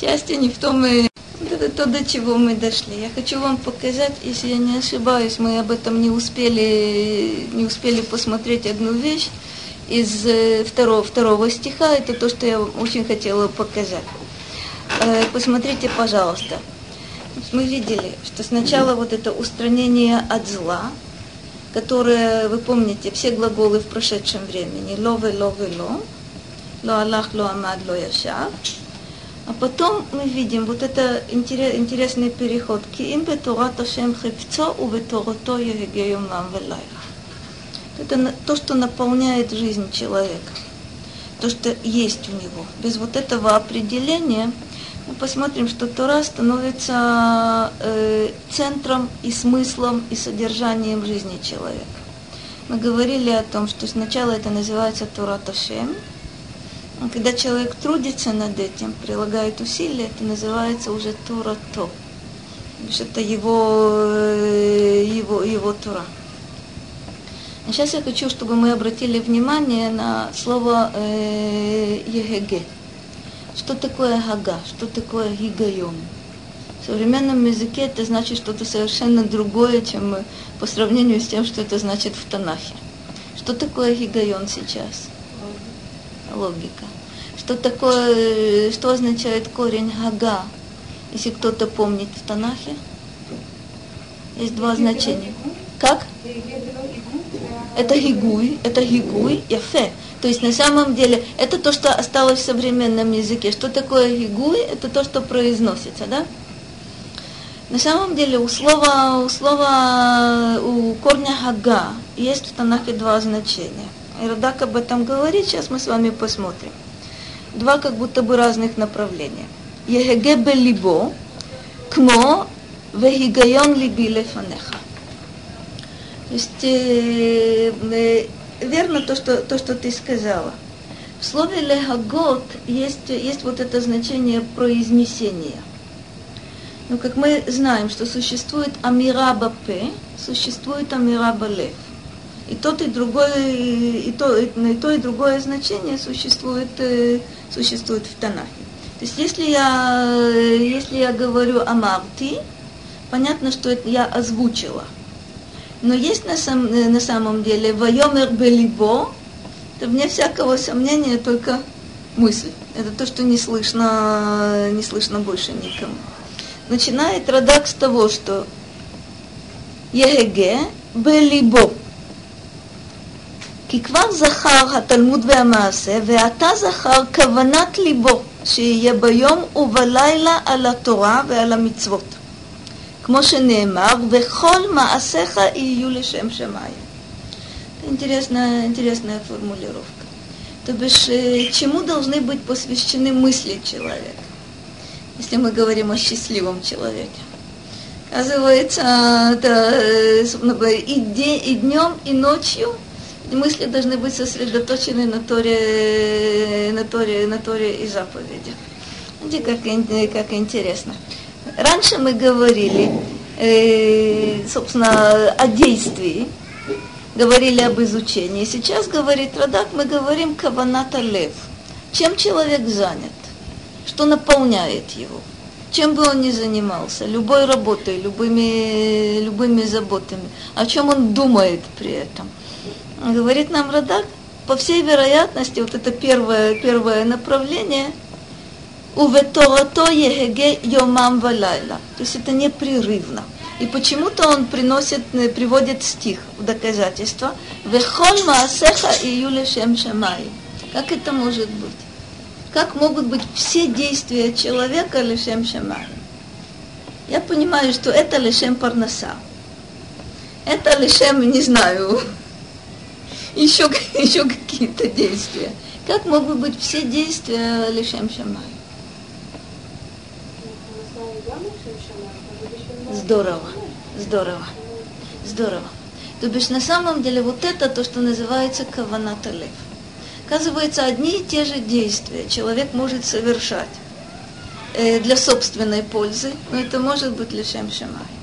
Счастье не в том, и это то, до чего мы дошли. Я хочу вам показать, если я не ошибаюсь, мы об этом не успели, не успели посмотреть одну вещь из э, второго, второго стиха. Это то, что я очень хотела показать. Э, посмотрите, пожалуйста. Мы видели, что сначала вот это устранение от зла, которое, вы помните, все глаголы в прошедшем времени, лове, лове, ло, ло аллах, ло амад, ло яшав, а потом мы видим вот это интересный переход. Киим бетурат Ашем хипцо у бетурато егеюм вам Это то, что наполняет жизнь человека. То, что есть у него. Без вот этого определения мы посмотрим, что Тора становится э, центром и смыслом и содержанием жизни человека. Мы говорили о том, что сначала это называется Тора Ташем, когда человек трудится над этим, прилагает усилия, это называется уже Тура То. Это его, э, его, его Тура. А сейчас я хочу, чтобы мы обратили внимание на слово э. Что такое Гага? Что такое Гигайон? В современном языке это значит что-то совершенно другое, чем по сравнению с тем, что это значит в Танахе. Что такое Гигайон сейчас? Логика. Что такое, что означает корень Гага, если кто-то помнит в Танахе? Есть два значения. Как? Это гигуй, это гигуй, яфе. То есть на самом деле это то, что осталось в современном языке. Что такое гигуй? Это то, что произносится, да? На самом деле у слова, у слова, у корня хага есть в Танахе два значения. И Радак об этом говорит, сейчас мы с вами посмотрим. Два как будто бы разных направления. Егеге белибо, кмо вегигайон либи лефанеха. То есть э, э, верно то что, то, что ты сказала. В слове легагот есть, есть вот это значение произнесения. Но как мы знаем, что существует амира бапе, существует амира балев. И тот, и другой, и то, и, то, и другое значение существует, э, существует в Танахе. То есть если я, если я говорю о Марти, понятно, что это я озвучила. Но есть на, сам, на самом деле «Вайомер белибо», это вне всякого сомнения только мысль. Это то, что не слышно, не слышно больше никому. Начинает Радак с того, что Егеге белибо – כי כבר זכר התלמוד והמעשה, ועתה זכר כוונת ליבו, שיהיה ביום ובלילה על התורה ועל המצוות. כמו שנאמר, וכל מעשיך יהיו לשם שמיים. Интересная, интересная формулировка. То бишь, чему должны быть посвящены мысли человека, если мы говорим о счастливом человеке? Оказывается, это, и, день, и днем, и ночью – мысли должны быть сосредоточены на Торе, на Торе, на Торе и заповеди. Видите, как, как интересно. Раньше мы говорили, э, собственно, о действии, говорили об изучении. Сейчас, говорит Радак, мы говорим каваната лев. Чем человек занят? Что наполняет его? Чем бы он ни занимался, любой работой, любыми, любыми заботами, о чем он думает при этом – говорит нам Радак, по всей вероятности, вот это первое, первое направление, уветорато егеге йомам валайла. То есть это непрерывно. И почему-то он приносит, э, приводит стих в доказательство. Вехоль маасеха и юлешем шамай. Как это может быть? Как могут быть все действия человека лишем шамай? Я понимаю, что это лишем парнаса. Это лишем, не знаю, еще, еще какие-то действия. Как могут быть все действия Лешем Шамай? Здорово, здорово, здорово. То бишь на самом деле вот это то, что называется каваната. Оказывается, одни и те же действия человек может совершать э, для собственной пользы, но это может быть лишем шамай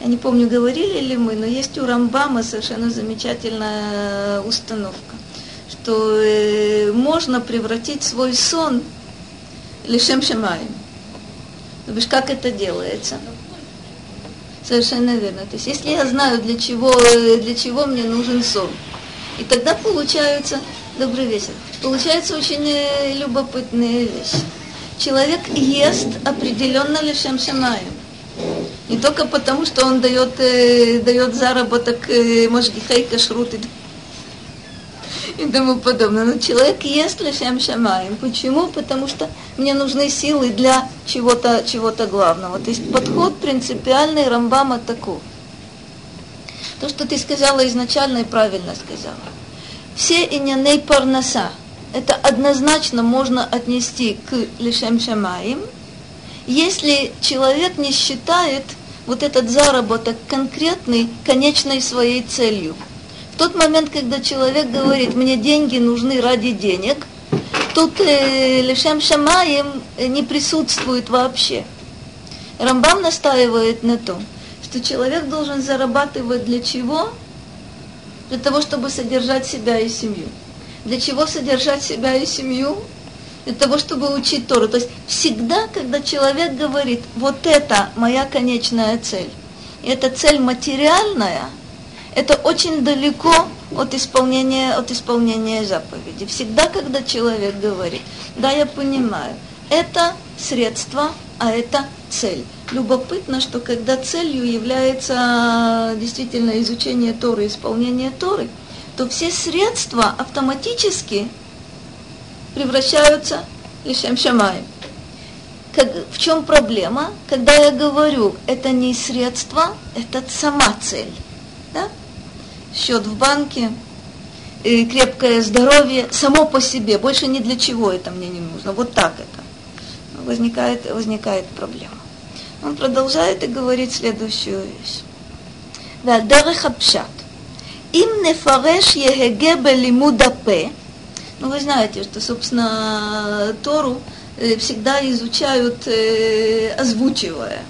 я не помню, говорили ли мы, но есть у Рамбама совершенно замечательная установка, что э, можно превратить свой сон лишем шамаем. То бишь, как это делается? Совершенно верно. То есть, если я знаю, для чего, для чего мне нужен сон, и тогда получается, добрый вечер, получается очень э, любопытная вещь. Человек ест определенно лишем шамаем. Не только потому, что он дает, э, дает заработок э, можгихей кашрут и и тому подобное. Но человек ест лишем шамаем. Почему? Потому что мне нужны силы для чего-то чего главного. То есть подход принципиальный Рамбама таков. То, что ты сказала изначально и правильно сказала. Все иняней парнаса, это однозначно можно отнести к лишем шамаим, если человек не считает вот этот заработок конкретный конечной своей целью – тот момент, когда человек говорит, мне деньги нужны ради денег, тут э, лишем шамаем не присутствует вообще. Рамбам настаивает на том, что человек должен зарабатывать для чего? Для того, чтобы содержать себя и семью. Для чего содержать себя и семью? Для того, чтобы учить Тору. То есть всегда, когда человек говорит, вот это моя конечная цель, и эта цель материальная – это очень далеко от исполнения, от исполнения заповеди. Всегда, когда человек говорит, да, я понимаю, это средство, а это цель. Любопытно, что когда целью является действительно изучение Торы, исполнение Торы, то все средства автоматически превращаются лишем шамаем. Как, в чем проблема? Когда я говорю, это не средство, это сама цель. Да? счет в банке, и крепкое здоровье само по себе, больше ни для чего это мне не нужно. Вот так это. Возникает, возникает проблема. Он продолжает и говорит следующую вещь. והדרך הפשט, אם נפרש יהגה בלימוד הפה, ну вы знаете, что, собственно, Тору э, всегда изучают, э, озвучивая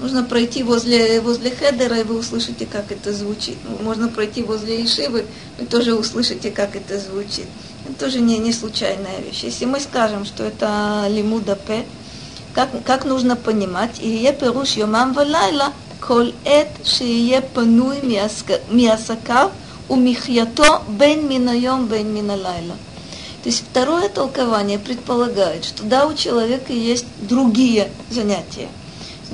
нужно пройти возле, возле хедера, и вы услышите, как это звучит. Ну, можно пройти возле Ишивы, вы тоже услышите, как это звучит. Это тоже не, не случайная вещь. Если мы скажем, что это לימוד הפה, как, как нужно понимать, יהיה פירוש יומם ולילה, כל עת שיהיה פנוי миасакав, умихьято бен минайом бен миналайла. То есть второе толкование предполагает, что да, у человека есть другие занятия –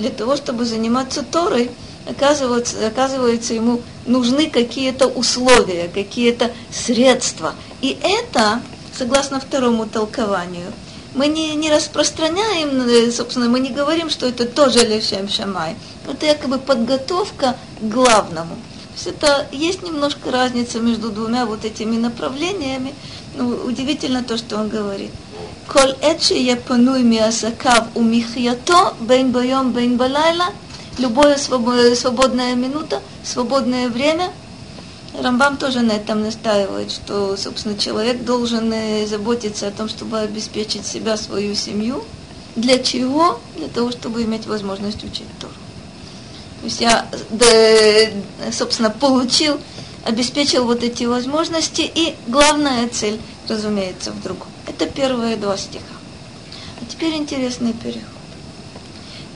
для того, чтобы заниматься Торой, оказывается, оказывается ему нужны какие-то условия, какие-то средства. И это, согласно второму толкованию, мы не, не распространяем, э, собственно, мы не говорим, что это тоже лешем шамай. Это якобы подготовка к главному. То есть это есть немножко разница между двумя вот этими направлениями. Ну, удивительно то, что он говорит. Коль эдши я пануй миасакав у михьято, бен боем, бен балайла, любая свободная минута, свободное время. Рамбам тоже на этом настаивает, что, собственно, человек должен э, заботиться о том, чтобы обеспечить себя, свою семью. Для чего? Для того, чтобы иметь возможность учить Тору. То есть я, да, собственно, получил обеспечил вот эти возможности, и главная цель, разумеется, в другом. Это первые два стиха. А теперь интересный переход.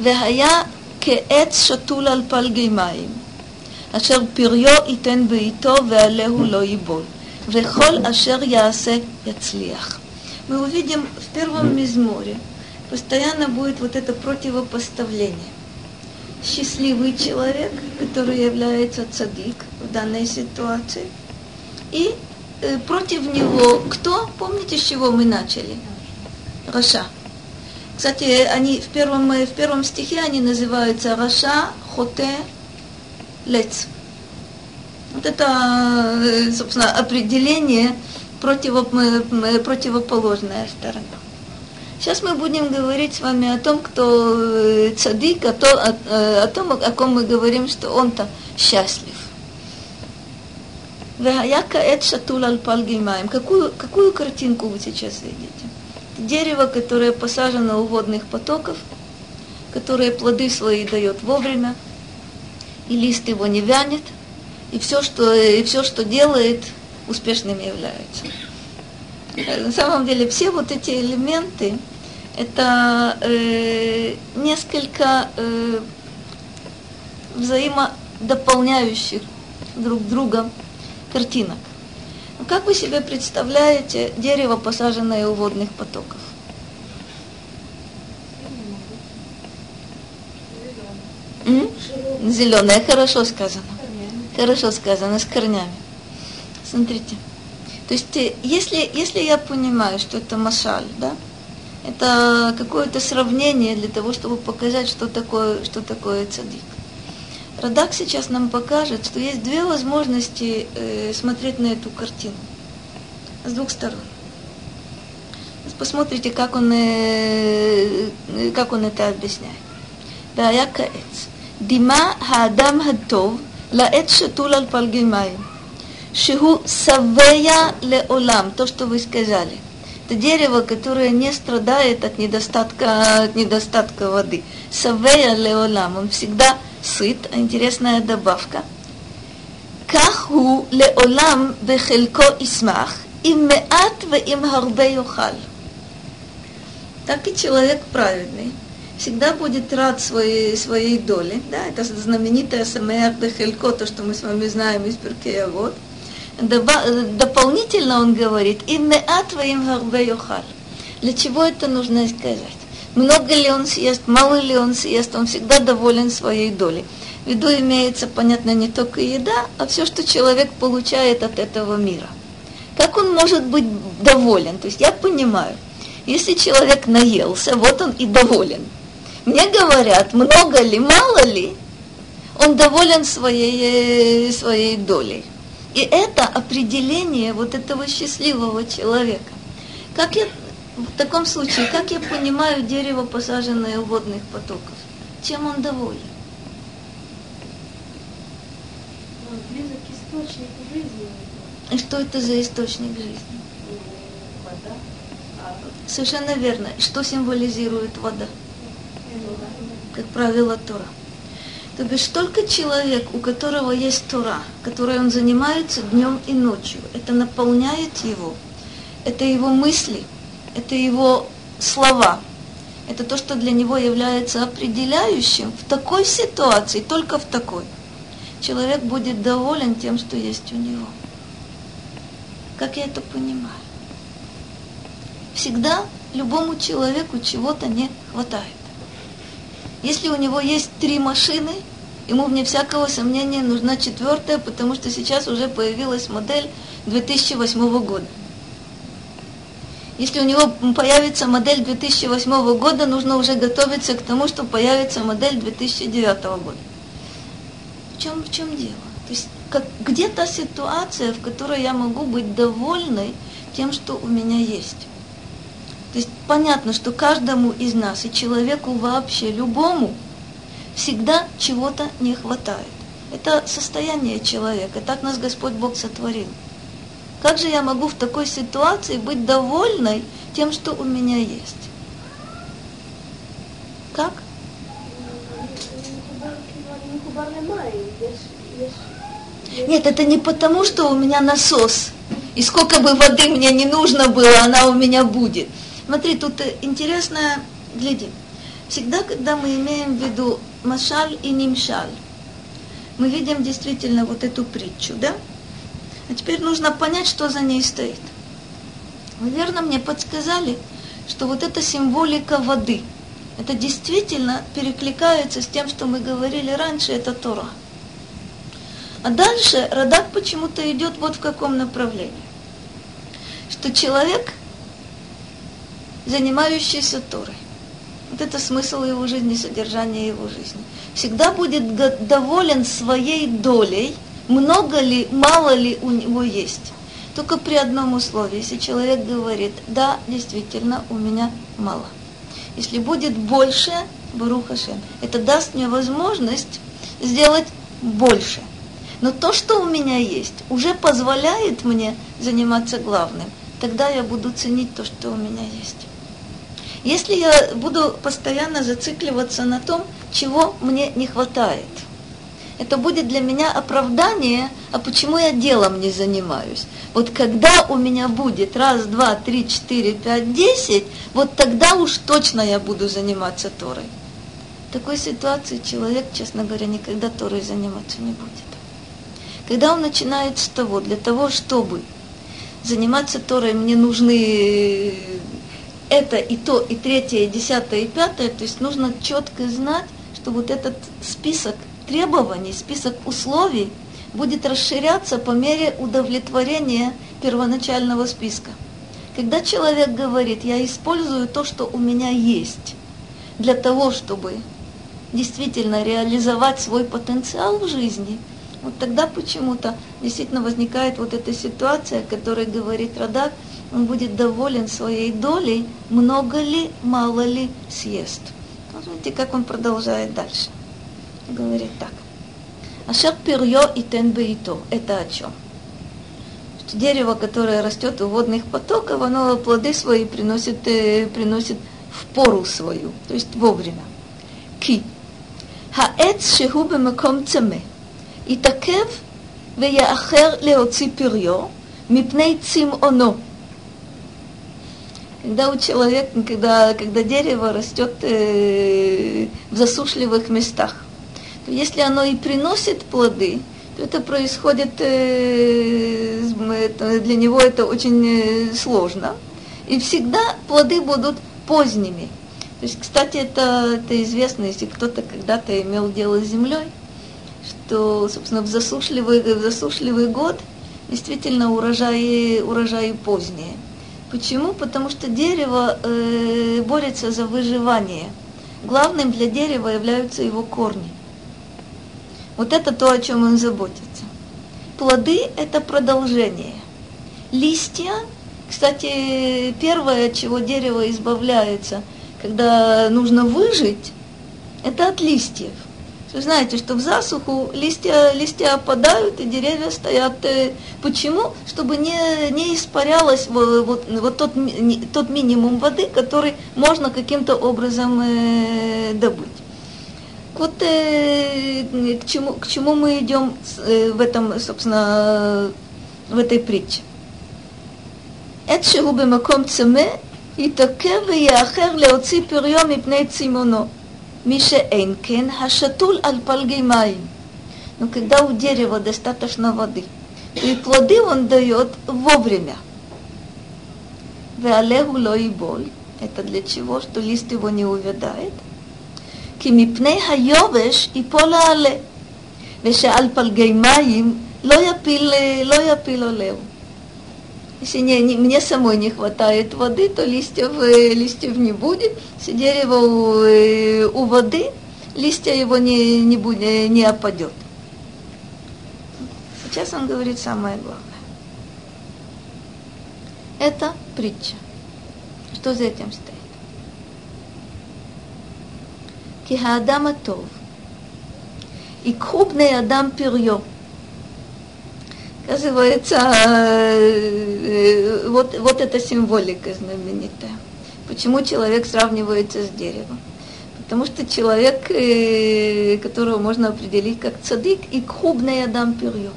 והיה כעץ שתול על פלגי מים, אשר פריו ייתן בעיתו ועליהו לא ייבול, וכל אשר יעשה יצליח. Мы увидим в первом мизморе, постоянно будет вот это противопоставление. Счастливый человек, который является цадик в данной ситуации, и Э, против него кто? Помните, с чего мы начали? רשע. Кстати, они в первом, в первом стихе они называются רשע, חוטא, לץ. Вот это, э, собственно, определение противо, противоположная сторона. Сейчас мы будем говорить с вами о том, кто э, цадик, о, то, о, о том, о ком мы говорим, что он-то счастлив. Какую, какую картинку вы сейчас видите? Дерево, которое посажено у водных потоков, которое плоды свои дает вовремя, и лист его не вянет, и все, что, и все, что делает, успешным является. На самом деле все вот эти элементы, это э, несколько э, взаимодополняющих друг друга картинок. Ну, как вы себе представляете дерево, посаженное у водных потоков? Зеленое, хорошо сказано. Хорошо сказано, с корнями. Смотрите. То есть, э, если, если я понимаю, что это машаль, да, это какое-то сравнение для того, чтобы показать, что такое, что такое цадик. Радак сейчас нам покажет, что есть две возможности э, смотреть на эту картину с двух сторон. Посмотрите, как он, э, как он это объясняет. Да, я каец. Дима хаадам хатов лаэт шатул аль пальгимаем. Шиху савея леолам, то, что вы сказали. Это дерево, которое не страдает от недостатка, от недостатка воды. Савея леолам, он всегда сыт, интересная добавка. Каху леолам бехелько исмах, им меат в им харбе. Так и человек праведный всегда будет рад своей, своей доле. Да, это знаменитое Самеях Бехелько, то, что мы с вами знаем из Перкея вот. Дополнительно он говорит, и меат твоим йохал. Для чего это нужно сказать? Много ли он съест, мало ли он съест, он всегда доволен своей долей. В виду имеется, понятно, не только еда, а все, что человек получает от этого мира. Как он может быть доволен? То есть я понимаю, если человек наелся, вот он и доволен. Мне говорят, много ли, мало ли, он доволен своей, своей долей. И это определение вот этого счастливого человека. Как я, в таком случае, как я понимаю дерево, посаженное у водных потоков? Чем он доволен? Он близок к источнику жизни. И что это за источник жизни? Вода. А Совершенно верно. Что символизирует вода? Как правило, Тора. То бишь только человек, у которого есть Тора, которой он занимается днем и ночью, это наполняет его, это его мысли, это его слова, это то, что для него является определяющим в такой ситуации, только в такой. Человек будет доволен тем, что есть у него. Как я это понимаю? Всегда любому человеку чего-то не хватает. Если у него есть три машины, ему вне всякого сомнения нужна четвертая, потому что сейчас уже появилась модель 2008 года. Если у него появится модель 2008 года, нужно уже готовиться к тому, что появится модель 2009 года. В чем, в чем дело? То есть как, где та ситуация, в которой я могу быть довольной тем, что у меня есть? То есть понятно, что каждому из нас и человеку вообще, любому, всегда чего-то не хватает. Это состояние человека, так нас Господь Бог сотворил. Как же я могу в такой ситуации быть довольной тем, что у меня есть? Как? Нет, это не потому, что у меня насос. И сколько бы воды мне не нужно было, она у меня будет. Смотри, тут интересно, гляди. Всегда, когда мы имеем в виду машаль и нимшаль, мы видим действительно вот эту притчу, да? А теперь нужно понять, что за ней стоит. Вы верно мне подсказали, что вот эта символика воды, это действительно перекликается с тем, что мы говорили раньше, это Тора. А дальше Радак почему-то идет вот в каком направлении. Что человек – занимающийся Торой. Вот это смысл его жизни, содержание его жизни. Всегда будет доволен своей долей, много ли, мало ли у него есть. Только при одном условии, если человек говорит, да, действительно, у меня мало. Если будет больше, Баруха Шем, это даст мне возможность сделать больше. Но то, что у меня есть, уже позволяет мне заниматься главным. Тогда я буду ценить то, что у меня есть. Если я буду постоянно зацикливаться на том, чего мне не хватает, это будет для меня оправдание, а почему я делом не занимаюсь. Вот когда у меня будет раз, два, три, четыре, пять, десять, вот тогда уж точно я буду заниматься Торой. В такой ситуации человек, честно говоря, никогда Торой заниматься не будет. Когда он начинает с того, для того, чтобы заниматься Торой, мне нужны это и то, и третье, и десятое, и пятое, то есть нужно четко знать, что вот этот список требований, список условий будет расширяться по мере удовлетворения первоначального списка. Когда человек говорит, я использую то, что у меня есть, для того, чтобы действительно реализовать свой потенциал в жизни, вот тогда почему-то действительно возникает вот эта ситуация, о которой говорит Радак, он будет доволен своей долей, много ли, мало ли съест. Посмотрите, как он продолжает дальше. Говорит так. Ашер перье и тен тенбеито. Это о чем? Что дерево, которое растет у водных потоков, оно плоды свои приносит, э, приносит в пору свою, то есть вовремя. Ки. Хаэц шеху бемаком цеме И такев в я ахер леоци перье, мипней цим оно. Когда у человека, когда, когда дерево растет э, в засушливых местах, если оно и приносит плоды, то это происходит, э, для него это очень э, сложно. И всегда плоды будут поздними. То есть, кстати, это, это известно, если кто-то когда-то имел дело с землей, что, собственно, в засушливый, в засушливый год действительно урожаи, урожаи поздние. Почему? Потому что дерево э, борется за выживание. Главным для дерева являются его корни. Вот это то, о чем он заботится. Плоды – это продолжение. Листья, кстати, первое, от чего дерево избавляется, когда нужно выжить, это от листьев. Вы знаете, что в засуху листья, листья опадают, и деревья стоят. Э, почему? Чтобы не, не испарялось вот, вот, вот тот, тот минимум воды, который можно каким-то образом э, добыть. Вот э, к, чему, к чему мы идем э, в этом, собственно, в этой притче. עת שהוא במקום צמא, יתעכב ויאחר להוציא פריו מפני צימונו. Миша Эйнкен хашатуль аль пальгеймаим. Но ну, когда у дерева достаточно воды, и плоды он дает вовремя. Веалеху лоиболь. Это для чего? Что лист его не увядает. Кимипней хайовеш и пола але. Веша аль пальгеймаим ло япил олеу. Если не, не, мне самой не хватает воды, то листьев, э, листьев не будет. Если дерево у, э, у воды, листья его не, не, будет, э, не опадет. Сейчас он говорит самое главное. Это притча. Что за этим стоит? Кихаадама Тов. И крупный Адам Пирьё. Оказывается, э, э, вот, вот эта символика знаменитая. Почему человек сравнивается с деревом? Потому что человек, э, которого можно определить как цадик, и кхубная адам перьё.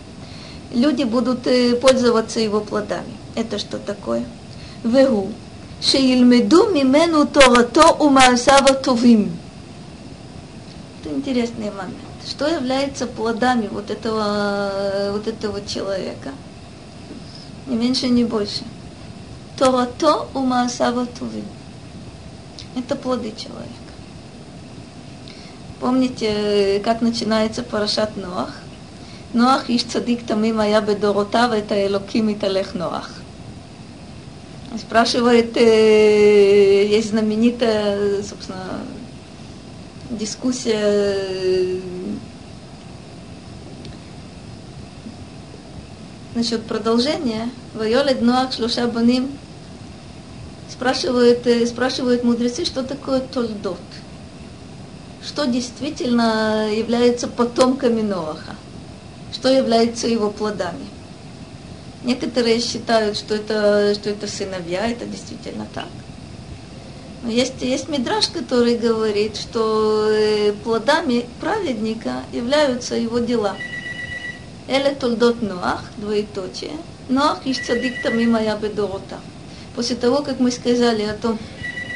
Люди будут пользоваться его плодами. Это что такое? Веру. Шеильмеду мимену торато умарсава тувим. Это интересный момент. Что является плодами вот этого, вот этого человека? Не меньше, не больше. Торато умаасава тувим. Это плоды человека. Помните, как начинается парашат Ноах? Ноах иш цадик тамим ая бедоротав, это элоким италех Ноах. Спрашивает, э, есть знаменитая, собственно, дискуссия э, насчет продолжения. Вайолед Ноах Шлоша Баним спрашивают, э, спрашивают мудрецы, что такое Тольдот. Что действительно является потомками Ноаха. Что является его плодами. Некоторые считают, что это, что это сыновья, это действительно так. Есть, есть мидраж, который говорит, что э, плодами праведника являются его дела. Эле толдот Ноах, двоеточие. Ноах иш цадик тамима я. После того, как мы сказали о том,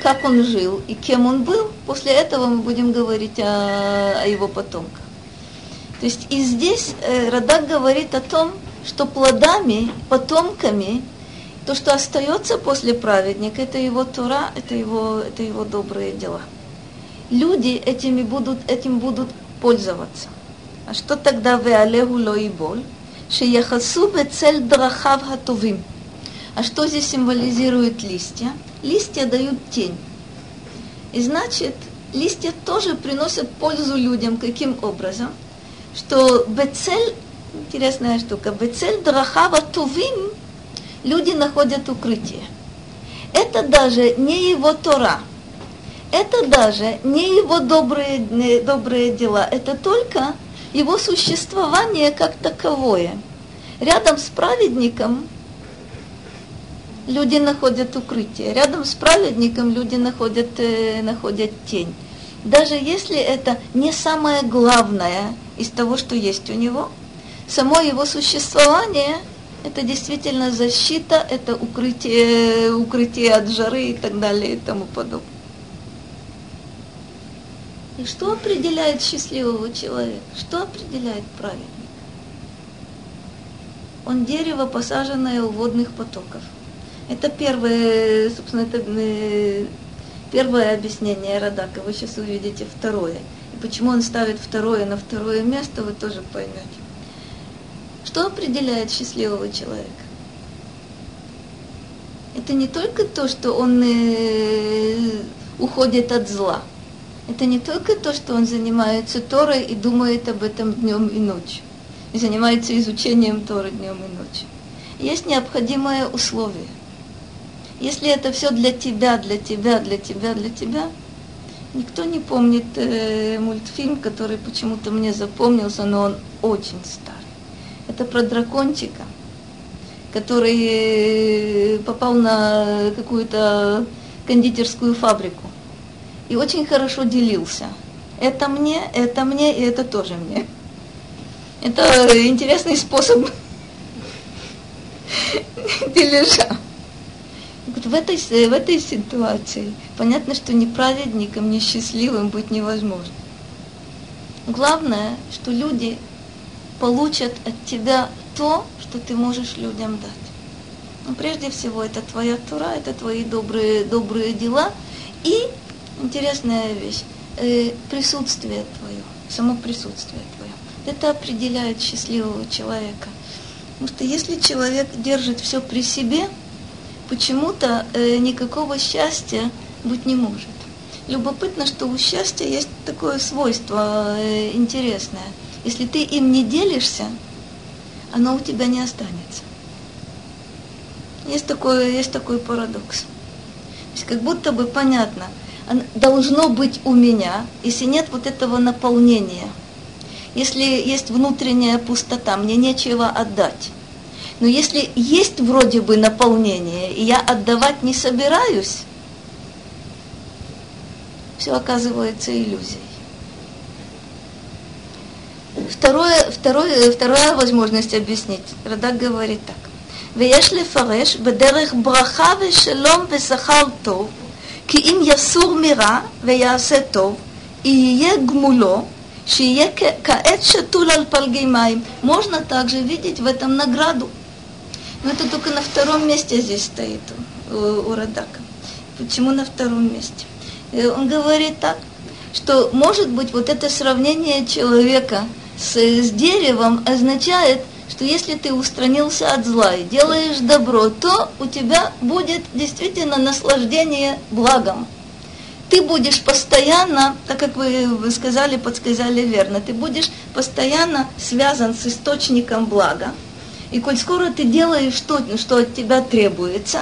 как он жил и кем он был, после этого мы будем говорить о, о его потомках. То есть и здесь э, Радак говорит о том, что плодами, потомками, то, что остается после праведника, это его тура, это его, это его добрые дела. Люди этими будут, этим будут пользоваться. А что тогда веалеху лоиболь? Шеяхасу бецель драхав хатувим. А что здесь символизируют листья? Листья дают тень. И значит, листья тоже приносят пользу людям. Каким образом? Что бецель, интересная штука, бецель драхава тувим, люди находят укрытие. Это даже не его Тора, это даже не его добрые, не добрые дела, это только его существование как таковое. Рядом с праведником люди находят укрытие, рядом с праведником люди находят, э, находят тень. Даже если это не самое главное из того, что есть у него, само его существование – это действительно защита, это укрытие, укрытие от жары и так далее и тому подобное. И что определяет счастливого человека? Что определяет праведника? Он дерево, посаженное у водных потоков. Это первое, собственно, это э, первое объяснение Радака. Вы сейчас увидите второе. И почему он ставит второе на второе место, вы тоже поймете. Что определяет счастливого человека? Это не только то, что он э, уходит от зла – это не только то, что он занимается Торой и думает об этом днем и ночью, и занимается изучением Торы днем и ночью. Есть необходимое условие. Если это все для тебя, для тебя, для тебя, для тебя, никто не помнит э, мультфильм, который почему-то мне запомнился, но он очень старый. Это про дракончика, который э, попал на какую-то кондитерскую фабрику и очень хорошо делился. Это мне, это мне и это тоже мне. Это интересный способ дележа. В этой, в этой ситуации понятно, что ни праведником, ни счастливым быть невозможно. Главное, что люди получат от тебя то, что ты можешь людям дать. Но прежде всего, это твоя тура, это твои добрые, добрые дела и интересная вещь. Э, присутствие твое, само присутствие твое. Это определяет счастливого человека. Потому что если человек держит все при себе, почему-то э, никакого счастья быть не может. Любопытно, что у счастья есть такое свойство э, интересное. Если ты им не делишься, оно у тебя не останется. Есть такой, есть такой парадокс. То есть как будто бы понятно – должно быть у меня, если нет вот этого наполнения, если есть внутренняя пустота, мне нечего отдать. Но если есть вроде бы наполнение, и я отдавать не собираюсь, все оказывается иллюзией. Второе, второе, вторая возможность объяснить. Радак говорит так. ויש לפרש בדרך ברכה ושלום ושכר טוב כי אם יסור מרע ויעשה טוב, יהיה גמולו, שיהיה כעת שתול על פלגי מים. Можно также видеть в этом награду. Но это только на втором месте здесь стоит у, у Радака. Почему на втором месте? Он говорит так, что может быть вот это сравнение человека с, с деревом означает, что если ты устранился от зла и делаешь добро, то у тебя будет действительно наслаждение благом. Ты будешь постоянно, так как вы сказали, подсказали верно, ты будешь постоянно связан с источником блага. И коль скоро ты делаешь то, что от тебя требуется,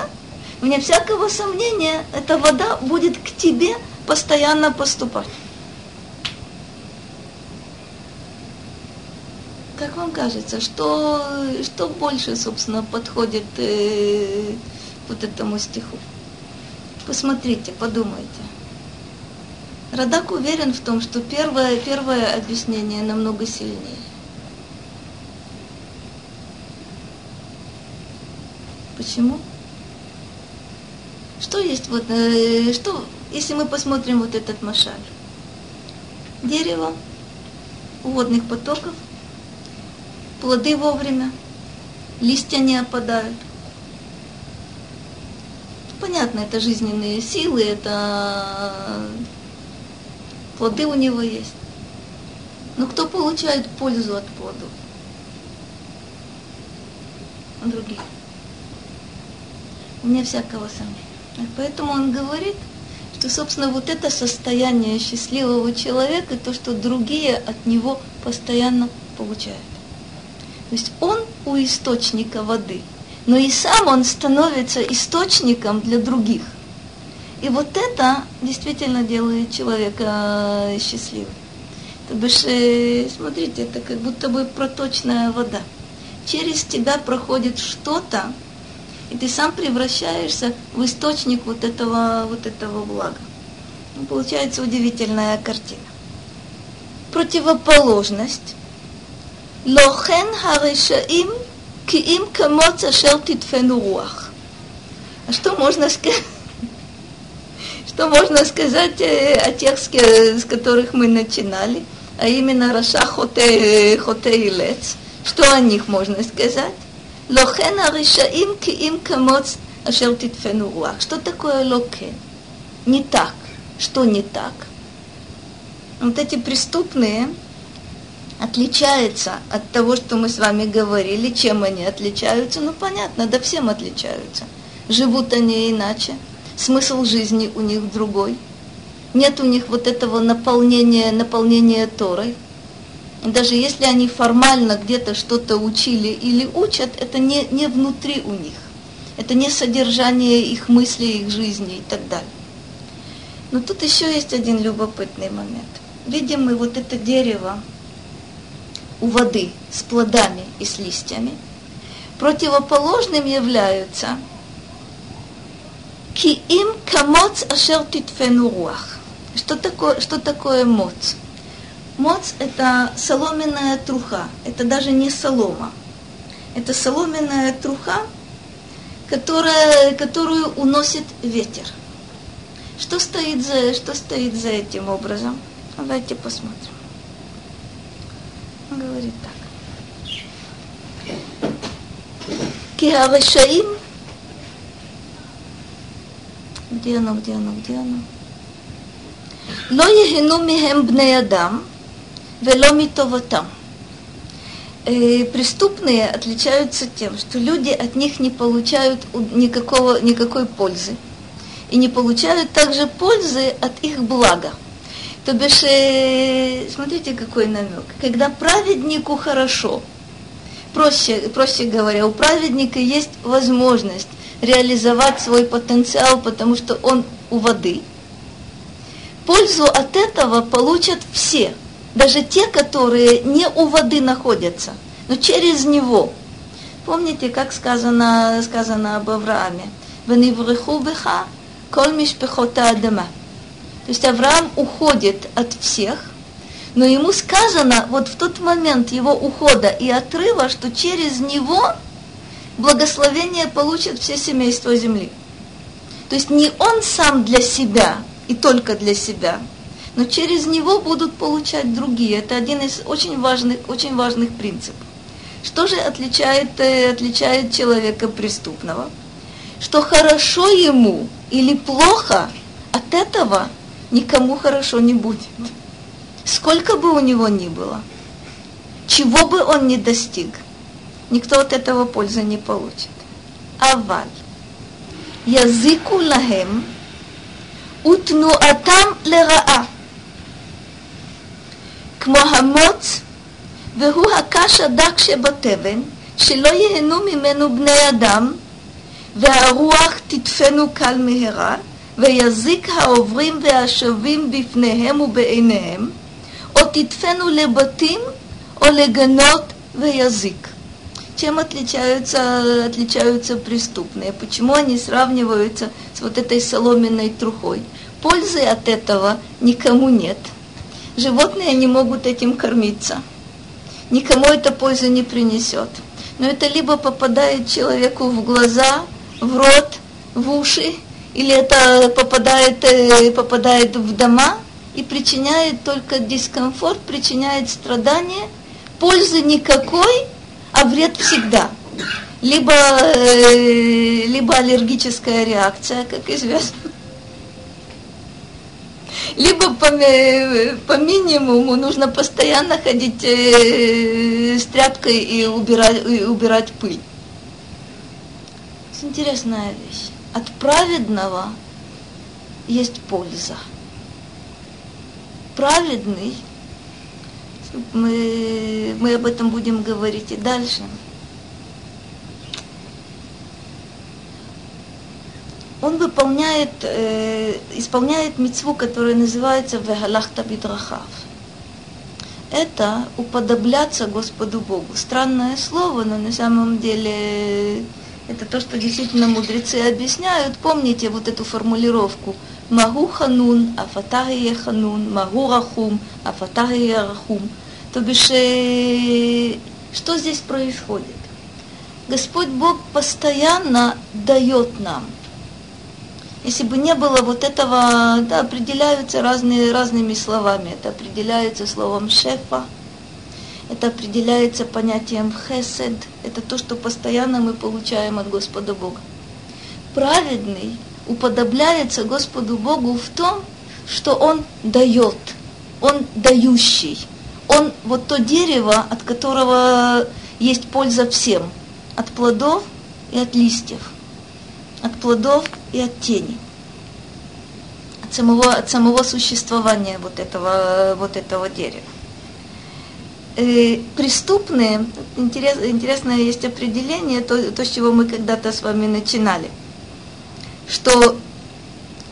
вне всякого сомнения, эта вода будет к тебе постоянно поступать. Как вам кажется, что, что больше, собственно, подходит э, вот этому стиху? Посмотрите, подумайте. Радак уверен в том, что первое, первое объяснение намного сильнее. Почему? Что есть вот, э, что, если мы посмотрим вот этот машаль? Дерево, водных потоков, плоды вовремя, листья не опадают. Понятно, это жизненные силы, это плоды у него есть. Но кто получает пользу от плодов? Другие. Вне всякого сомнения. Поэтому он говорит, что, собственно, вот это состояние счастливого человека, то, что другие от него постоянно получают. То есть он у источника воды, но и сам он становится источником для других. И вот это действительно делает человека счастливым. То бишь, э, смотрите, это как будто бы проточная вода. Через тебя проходит что-то, и ты сам превращаешься в источник вот этого, вот этого блага. Ну, получается удивительная картина. Противоположность. Лохен харишаим киим камоц ашер титфену руах. А что можно сказать? Что можно сказать э, о тех, с которых мы начинали, а именно Раша Хоте, хоте и Лец? Что о них можно сказать? Лохен הרשעים כי אם כמוץ אשר תדפנו רוח. Что такое локен? Не так. Что не так? Вот эти преступные отличаются от того, что мы с вами говорили. Чем они отличаются? Ну, понятно, да всем отличаются. Живут они иначе. Смысл жизни у них другой. Нет у них вот этого наполнения, наполнения Торой даже если они формально где-то что-то учили или учат, это не, не внутри у них. Это не содержание их мыслей, их жизни и так далее. Но тут еще есть один любопытный момент. Видим мы вот это дерево у воды с плодами и с листьями. Противоположным являются ки им камоц ашер титфену руах. Что такое, что такое моц? Моц – это соломенная труха, это даже не солома. Это соломенная труха, которая, которую уносит ветер. Что стоит, за, что стоит за этим образом? Давайте посмотрим. Он говорит так. Киарашаим. Где оно, где оно, где оно? לא ייהנו מהם בני אדם, вело митоватам. Преступные отличаются тем, что люди от них не получают никакого, никакой пользы. И не получают также пользы от их блага. То бишь, э, смотрите, какой намек. Когда праведнику хорошо, проще, проще говоря, у праведника есть возможность реализовать свой потенциал, потому что он у воды. Пользу от этого получат все – даже те, которые не у воды находятся, но через него. Помните, как сказано, сказано об Аврааме? «Венивреху беха коль мишпехота адама». То есть Авраам уходит от всех, но ему сказано вот в тот момент его ухода и отрыва, что через него благословение получат все семейства земли. То есть не он сам для себя и только для себя – но через него будут получать другие. Это один из очень важных, очень важных принципов. Что же отличает, э, отличает человека преступного? Что хорошо ему или плохо, от этого никому хорошо не будет. Сколько бы у него ни было, чего бы он ни достиг, никто от этого пользы не получит. Аваль. Языку лахем утнуатам лераа. כמו המוץ, והוא הקש הדק שבתבן, שלא ייהנו ממנו בני אדם, והרוח תדפנו קל מהרה, ויזיק העוברים והשבים בפניהם ובעיניהם, או תדפנו לבתים או לגנות ויזיק. чем отличаются, отличаются преступные, почему они сравниваются с вот этой соломенной трухой. Пользы от этого никому нет. Животные не могут этим кормиться. Никому это пользы не принесет. Но это либо попадает человеку в глаза, в рот, в уши, или это попадает, э, попадает в дома и причиняет только дискомфорт, причиняет страдания, пользы никакой, а вред всегда. Либо, э, либо аллергическая реакция, как известно, либо по, по минимуму нужно постоянно ходить э, с тряпкой и убирать, и убирать пыль. Интересная вещь. От праведного есть польза. Праведный, мы, мы об этом будем говорить и дальше – он выполняет, э, исполняет мецву, которая называется «Вегалахта бидрахав». Это уподобляться Господу Богу. Странное слово, но на самом деле это то, что действительно мудрецы объясняют. Помните вот эту формулировку «Магу ханун, афатахия ханун, магу рахум, афатахия рахум». То бишь, э, что здесь происходит? Господь Бог постоянно дает нам – если бы не было вот этого, да, определяются разные, разными словами. Это определяется словом шефа, это определяется понятием хесед, это то, что постоянно мы получаем от Господа Бога. Праведный уподобляется Господу Богу в том, что Он дает, Он дающий. Он вот то дерево, от которого есть польза всем, от плодов и от листьев от плодов и от тени, от самого, от самого существования вот этого, вот этого дерева. Э, преступные, интерес, интересное есть определение, то, то, с чего мы когда-то с вами начинали, что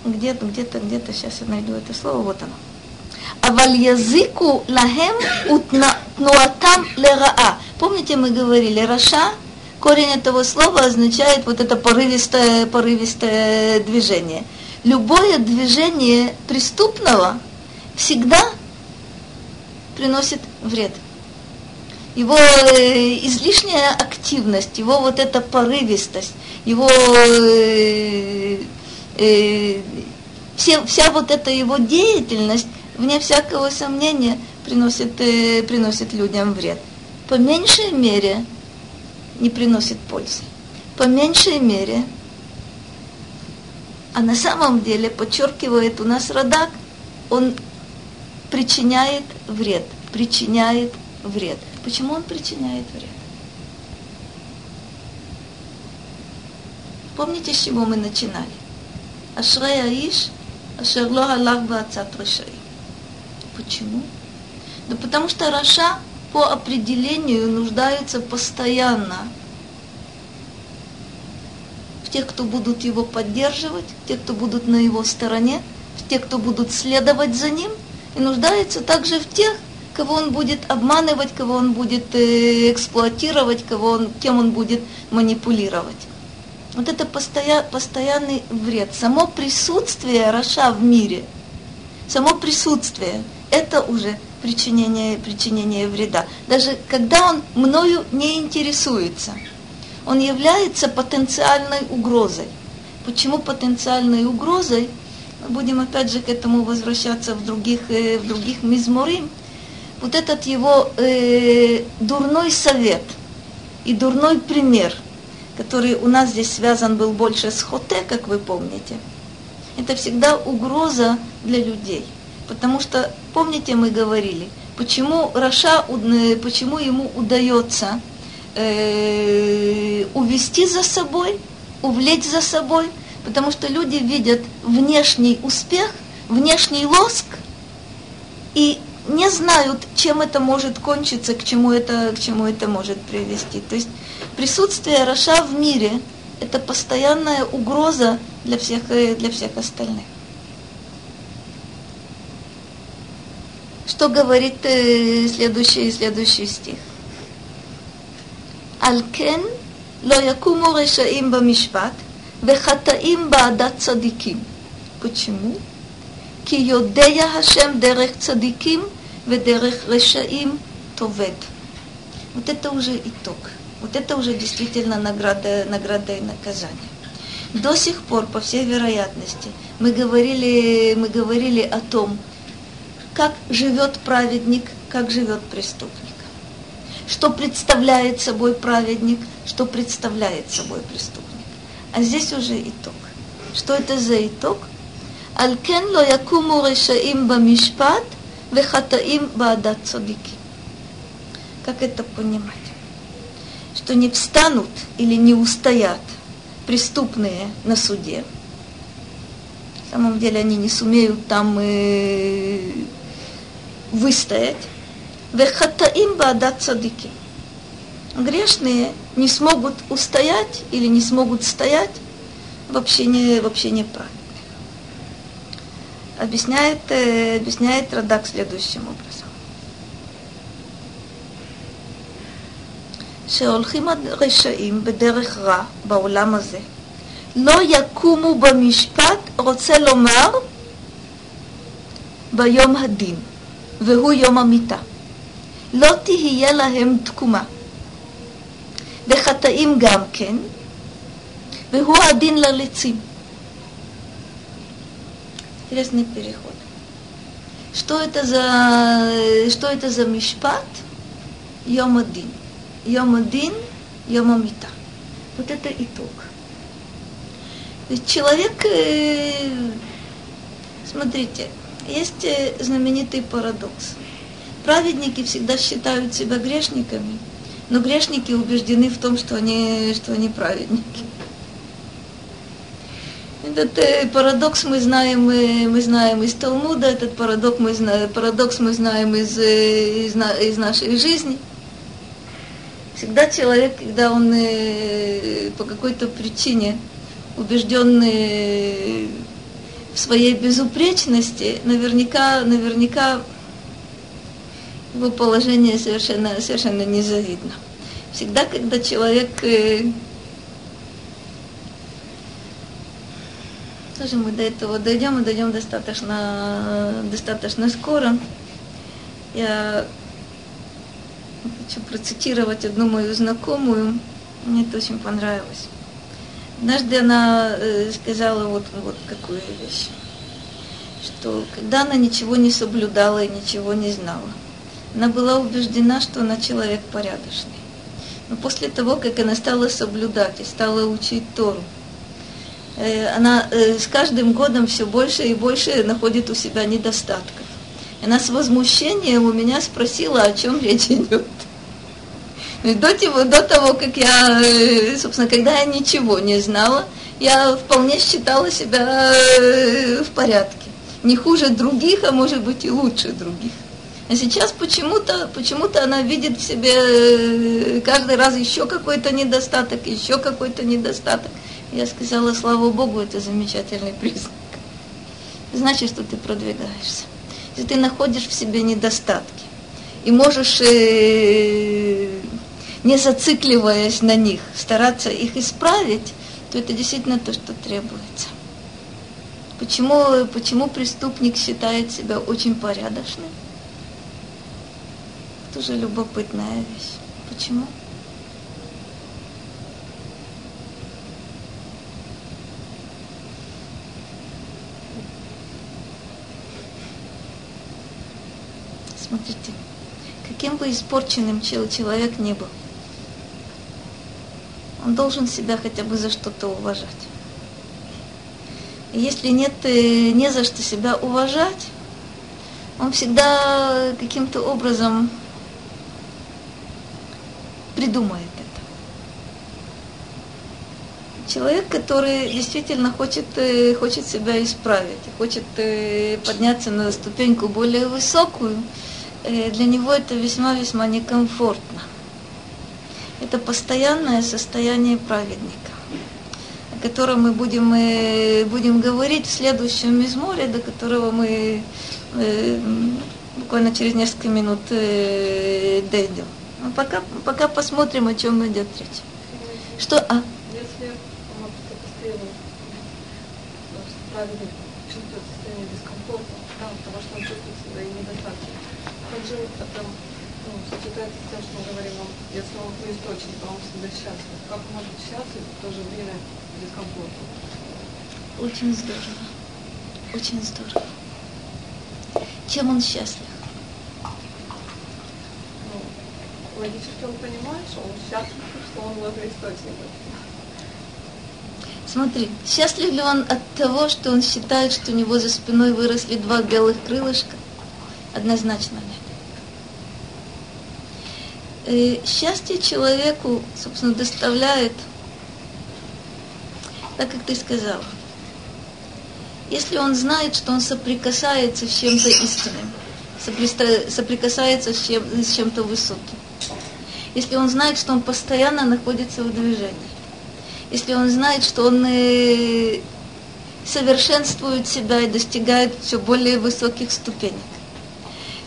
где-то, где-то, где-то, сейчас я найду это слово, вот оно. Аваль языку лахем утнуатам лераа. Помните, мы говорили, Раша Корень этого слова означает вот это порывистое, порывистое движение. Любое движение преступного всегда приносит вред. Его э, излишняя активность, его вот эта порывистость, его э, э, все, вся вот эта его деятельность, вне всякого сомнения, приносит, э, приносит людям вред. По меньшей мере, не приносит пользы. По меньшей мере, а на самом деле, подчеркивает у нас Радак, он причиняет вред, причиняет вред. Почему он причиняет вред? Помните, с чего мы начинали? Ашрей Аиш, Ашерло Аллах Баацат Почему? Да потому что Раша по определению нуждается постоянно в тех, кто будут его поддерживать, в тех, кто будут на его стороне, в тех, кто будут следовать за ним, и нуждается также в тех, кого он будет обманывать, кого он будет э, эксплуатировать, кого он, кем он будет манипулировать. Вот это постоя, постоянный вред. Само присутствие Раша в мире, само присутствие, это уже причинения, причинения вреда. Даже когда он мною не интересуется, он является потенциальной угрозой. Почему потенциальной угрозой? Мы будем опять же к этому возвращаться в других, э, в других мизморим. Вот этот его э, дурной совет и дурной пример, который у нас здесь связан был больше с хоте, как вы помните, это всегда угроза для людей – Потому что, помните, мы говорили, почему Раша, почему ему удается э, увести за собой, увлечь за собой, потому что люди видят внешний успех, внешний лоск и не знают, чем это может кончиться, к чему это, к чему это может привести. То есть присутствие Раша в мире – это постоянная угроза для всех, э, для всех остальных. Что говорит э, следующий, следующий стих? «Алкен ло якуму решаим бамишват, вехатаим баадат цадиким». Почему? «Ки йодея Хашем дерех цадиким – ודרך рашаим товет. Вот это уже итог. Вот это уже действительно награда, награда и наказание. До сих пор, по всей вероятности, мы говорили, мы говорили о том, как живет праведник, как живет преступник. Что представляет собой праведник, что представляет собой преступник. А здесь уже итог. Что это за итог? Алкен ло якуму решаим бамишпат вехатаим баадат цадики. Как это понимать? Что не встанут или не устоят преступные на суде. На самом деле они не сумеют там э, выстоять. Вехатаим баадат цадики. Грешные не смогут устоять или не смогут стоять в общении, в общении праведных. Объясняет, э, объясняет Радак следующим образом. שהולכים הרשעים בדרך רע בעולם הזה, לא יקומו במשפט, רוצה לומר, ביום הדין, והוא יום המיתה. לא תהיה להם תקומה. וחטאים גם כן, והוא הדין ללצים. Интересный переход. Что это за, что это за мишпат? Йом один. Йом один, Йом амита. Вот это итог. Человек, смотрите, есть знаменитый парадокс. Праведники всегда считают себя грешниками, но грешники убеждены в том, что они, что они праведники. Этот э, парадокс мы знаем, мы, мы знаем из Талмуда, этот парадокс мы знаем, парадокс мы знаем из, э, из, из нашей жизни. Всегда человек, когда он э, по какой-то причине убежден э, в своей безупречности, наверняка, наверняка его положение совершенно, совершенно незавидно. Всегда, когда человек тоже мы до этого дойдем, и дойдем достаточно, достаточно скоро. Я хочу процитировать одну мою знакомую, мне это очень понравилось. Однажды она э, сказала вот, вот какую вещь, что когда она ничего не соблюдала и ничего не знала, она была убеждена, что она человек порядочный. Но после того, как она стала соблюдать и стала учить Тору, она э, с каждым годом все больше и больше находит у себя недостатков. Она с возмущением у меня спросила, о чем речь идет. До того, до того, как я, э, собственно, когда я ничего не знала, я вполне считала себя в порядке. Не хуже других, а может быть и лучше других. А сейчас почему-то почему она видит в себе э, каждый раз еще какой-то недостаток, еще какой-то недостаток. Я сказала, слава Богу, это замечательный признак. Значит, что ты продвигаешься. Если ты находишь в себе недостатки и можешь, э, не зацикливаясь на них, стараться их исправить, то это действительно то, что требуется. Почему, почему преступник считает себя очень порядочным? тоже любопытная вещь. Почему? Смотрите, каким бы испорченным человек не был, он должен себя хотя бы за что-то уважать. Если нет э, не за что себя уважать, он всегда каким-то образом придумает это. Человек, который действительно хочет, э, хочет себя исправить, хочет э, подняться на ступеньку более высокую, для него это весьма-весьма некомфортно. Это постоянное состояние праведника, о котором мы будем, будем говорить в следующем мизморе, до которого мы буквально через несколько минут дойдем. Ну, пока, пока посмотрим, о чем идет речь. Что? А? Если он постоянно правильно чувствует состояние дискомфорта, да, потому что он чувствует себя и недостаточно. Же это ну, с тем, что говорим, он, если он по источнику, он всегда счастлив. Как может счастлив в то же время дискомфортно? Очень здорово. Очень здорово. Чем он счастлив? Ну, логически он понимает, что он счастлив, что он возле источника. Смотри, счастлив ли он от того, что он считает, что у него за спиной выросли два белых крылышка? Однозначно нет. Э, счастье человеку, собственно, доставляет, так как ты сказала, если он знает, что он соприкасается с чем-то истинным, соприкасается с, чем, с чем-то высоким, если он знает, что он постоянно находится в движении, если он знает, что он э, совершенствует себя и достигает все более высоких ступенек.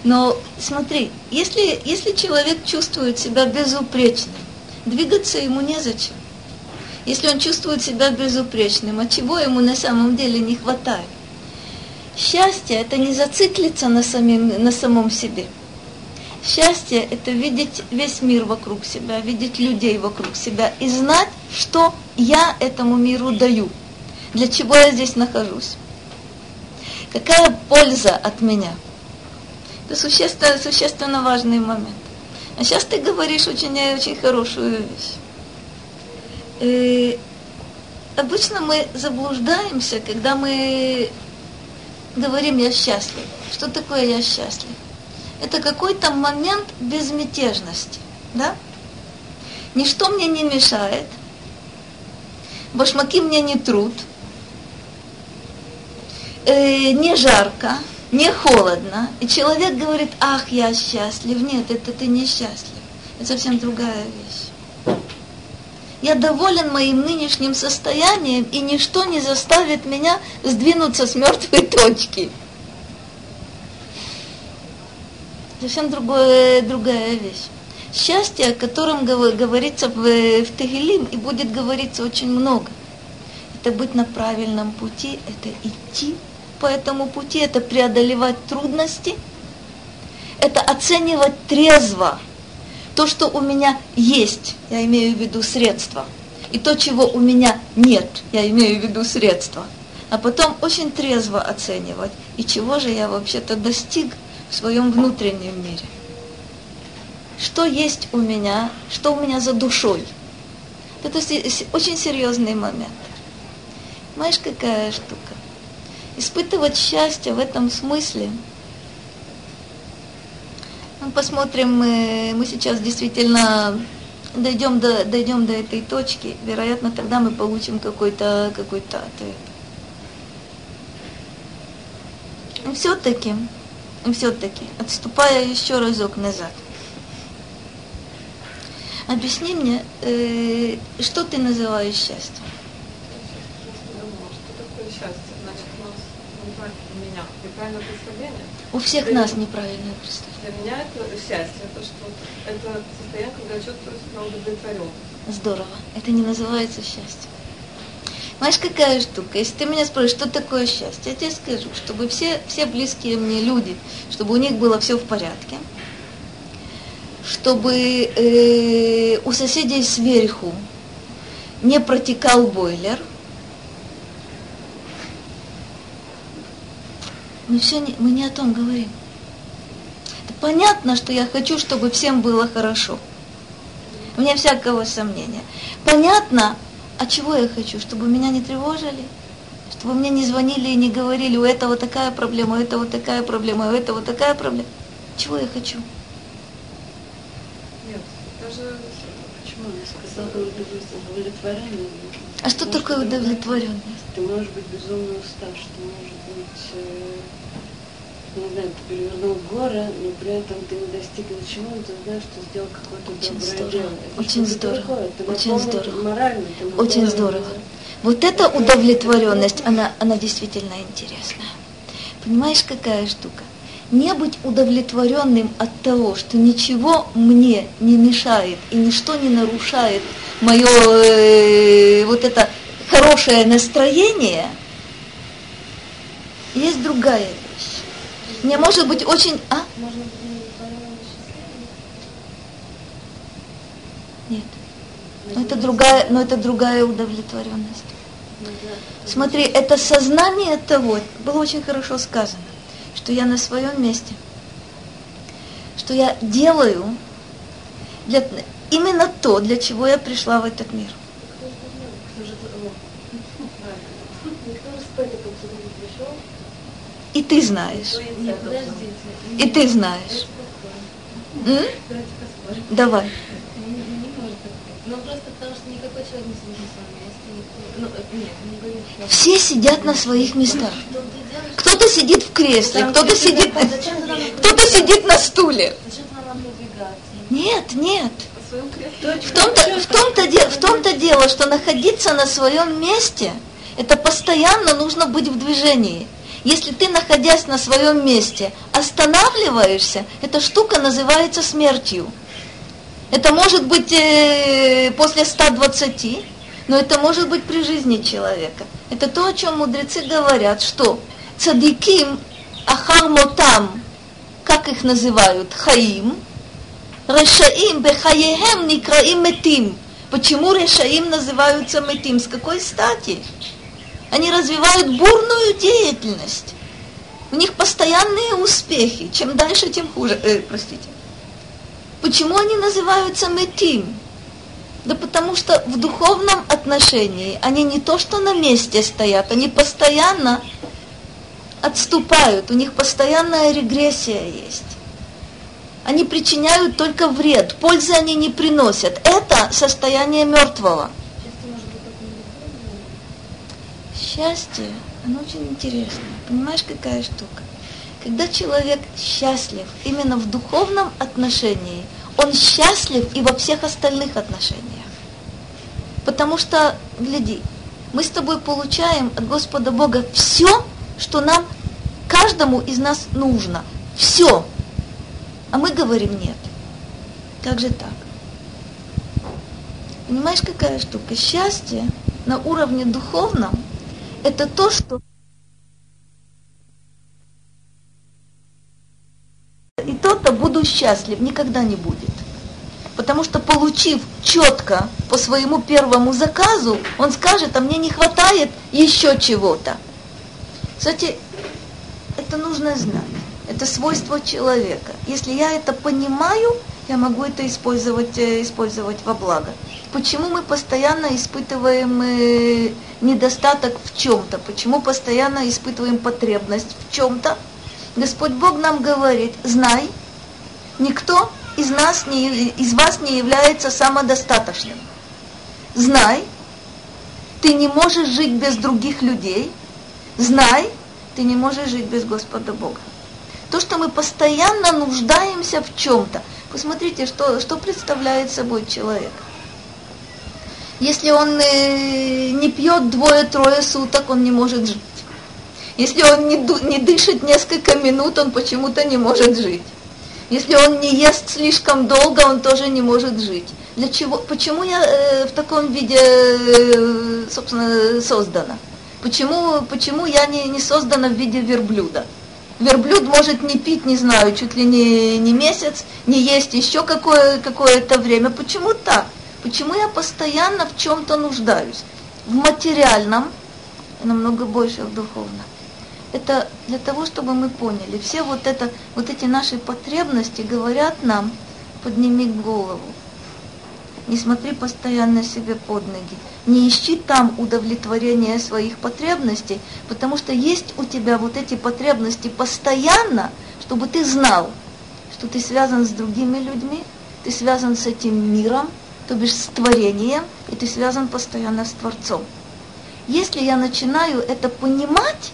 Но смотри, если, если человек чувствует себя безупречным, двигаться ему незачем. Если он чувствует себя безупречным, а чего ему на самом деле не хватает? Счастье – это не зациклиться на, самим, на самом себе. Счастье – это видеть весь мир вокруг себя, видеть людей вокруг себя и знать, что я этому миру даю, для чего я здесь нахожусь. Какая польза от меня? Это существенно, существенно важный момент. А сейчас ты говоришь очень, очень хорошую вещь. И э, обычно мы заблуждаемся, когда мы говорим «я счастлив». Что такое «я счастлив»? Это какой-то момент безмятежности, да? Ничто мне не мешает, башмаки мне не труд, э, не жарко, не холодно, и человек говорит, ах, я счастлив. Нет, это ты не счастлив. Это совсем другая вещь. Я доволен моим нынешним состоянием, и ничто не заставит меня сдвинуться с мертвой точки. Совсем другое, другая вещь. Счастье, о котором говорится в, в Тегелим, и будет говориться очень много. Это быть на правильном пути, это идти по этому пути, это преодолевать трудности, это оценивать трезво то, что у меня есть, я имею в виду средства, и то, чего у меня нет, я имею в виду средства. А потом очень трезво оценивать, и чего же я вообще-то достиг в своем внутреннем мире. Что есть у меня, что у меня за душой. Это очень серьезный момент. Знаешь, какая штука? Испытывать счастье в этом смысле. Мы посмотрим, мы, мы сейчас действительно дойдем до, дойдем до этой точки, вероятно, тогда мы получим какой-то какой ответ. И все-таки, все-таки, отступая еще разок назад, объясни мне, э, что ты называешь счастьем? Неправильное представление. У всех для нас неправильное представление. Для меня это счастье, это что это состояние, когда я чувствую себя удовлетворенным. Здорово. Это не называется счастье. Знаешь, какая штука? Если ты меня спросишь, что такое счастье, я тебе скажу, чтобы все, все близкие мне люди, чтобы у них было все в порядке, чтобы э, у соседей сверху не протекал бойлер – мы все не, мы не о том говорим. Это понятно, что я хочу, чтобы всем было хорошо. У меня всякого сомнения. Понятно, а чего я хочу? Чтобы меня не тревожили? Чтобы мне не звонили и не говорили, у этого такая проблема, у этого такая проблема, у этого такая проблема. Чего я хочу? Нет, даже почему я сказала удовлетворение? А что может такое удовлетворенность? Ты можешь быть безумно уставший, ты можешь быть э, не знаю, ты перевернул горы, но при этом ты не достиг ничего, но ты знаешь, что сделал какое-то Очень доброе здорово. дело. Это Очень здорово. Очень здорово. Морально, Очень здорово. Вот эта удовлетворенность, она, она действительно интересная. Понимаешь, какая штука? не быть удовлетворенным от того, что ничего мне не мешает и ничто не нарушает мое э, вот это хорошее настроение, есть другая вещь. Мне может быть очень... А? Нет. Но это другая, но это другая удовлетворенность. Смотри, это сознание того, было очень хорошо сказано, что я на своем месте, что я делаю для, именно то, для чего я пришла в этот мир. И ты знаешь. И ты знаешь. М? Давай. Просто потому что никакой человек не сидит на своем месте. Ну, нет, не Все сидят на своих местах. Кто-то сидит в кресле, кто-то сидит, кто-то сидит на стуле. Нет, нет. В том-то, в том-то, в том-то дело, что находиться на своем месте, это постоянно нужно быть в движении. Если ты, находясь на своем месте, останавливаешься, эта штука называется смертью. Это может быть э, после 120, но это может быть при жизни человека. Это то, о чем мудрецы говорят, что цадиким ахармотам, как их называют, хаим, решаим бехаехем никраим метим. Почему решаим называются метим? С какой стати? Они развивают бурную деятельность. У них постоянные успехи. Чем дальше, тем хуже. Э, простите. Почему они называются метим? Да потому что в духовном отношении они не то что на месте стоят, они постоянно отступают, у них постоянная регрессия есть. Они причиняют только вред, пользы они не приносят. Это состояние мертвого. Счастье, оно очень интересное. Понимаешь, какая штука? Когда человек счастлив именно в духовном отношении, он счастлив и во всех остальных отношениях. Потому что, гляди, мы с тобой получаем от Господа Бога все, что нам, каждому из нас нужно. Все. А мы говорим нет. Как же так? Понимаешь, какая штука? Счастье на уровне духовном – это то, что и то-то буду счастлив, никогда не будет. Потому что получив четко по своему первому заказу, он скажет, а мне не хватает еще чего-то. Кстати, это нужно знать. Это свойство человека. Если я это понимаю, я могу это использовать, э, использовать во благо. Почему мы постоянно испытываем э, недостаток в чем-то? Почему постоянно испытываем потребность в чем-то? Господь Бог нам говорит, знай, никто из нас, не, из вас не является самодостаточным. Знай, ты не можешь жить без других людей. Знай, ты не можешь жить без Господа Бога. То, что мы постоянно нуждаемся в чем-то. Посмотрите, что, что представляет собой человек. Если он э, не пьет двое-трое суток, он не может жить. Если он не, не дышит несколько минут, он почему-то не может жить. Если он не ест слишком долго, он тоже не может жить. Для чего? Почему я э, в таком виде, э, собственно, создана? Почему, почему я не, не создана в виде верблюда? Верблюд может не пить, не знаю, чуть ли не, не месяц, не есть еще какое, какое-то время. Почему так? Почему я постоянно в чем-то нуждаюсь? В материальном, намного больше в духовном это для того, чтобы мы поняли, все вот, это, вот эти наши потребности говорят нам, подними голову. Не смотри постоянно себе под ноги. Не ищи там удовлетворения своих потребностей, потому что есть у тебя вот эти потребности постоянно, чтобы ты знал, что ты связан с другими людьми, ты связан с этим миром, то бишь с творением, и ты связан постоянно с Творцом. Если я начинаю это понимать,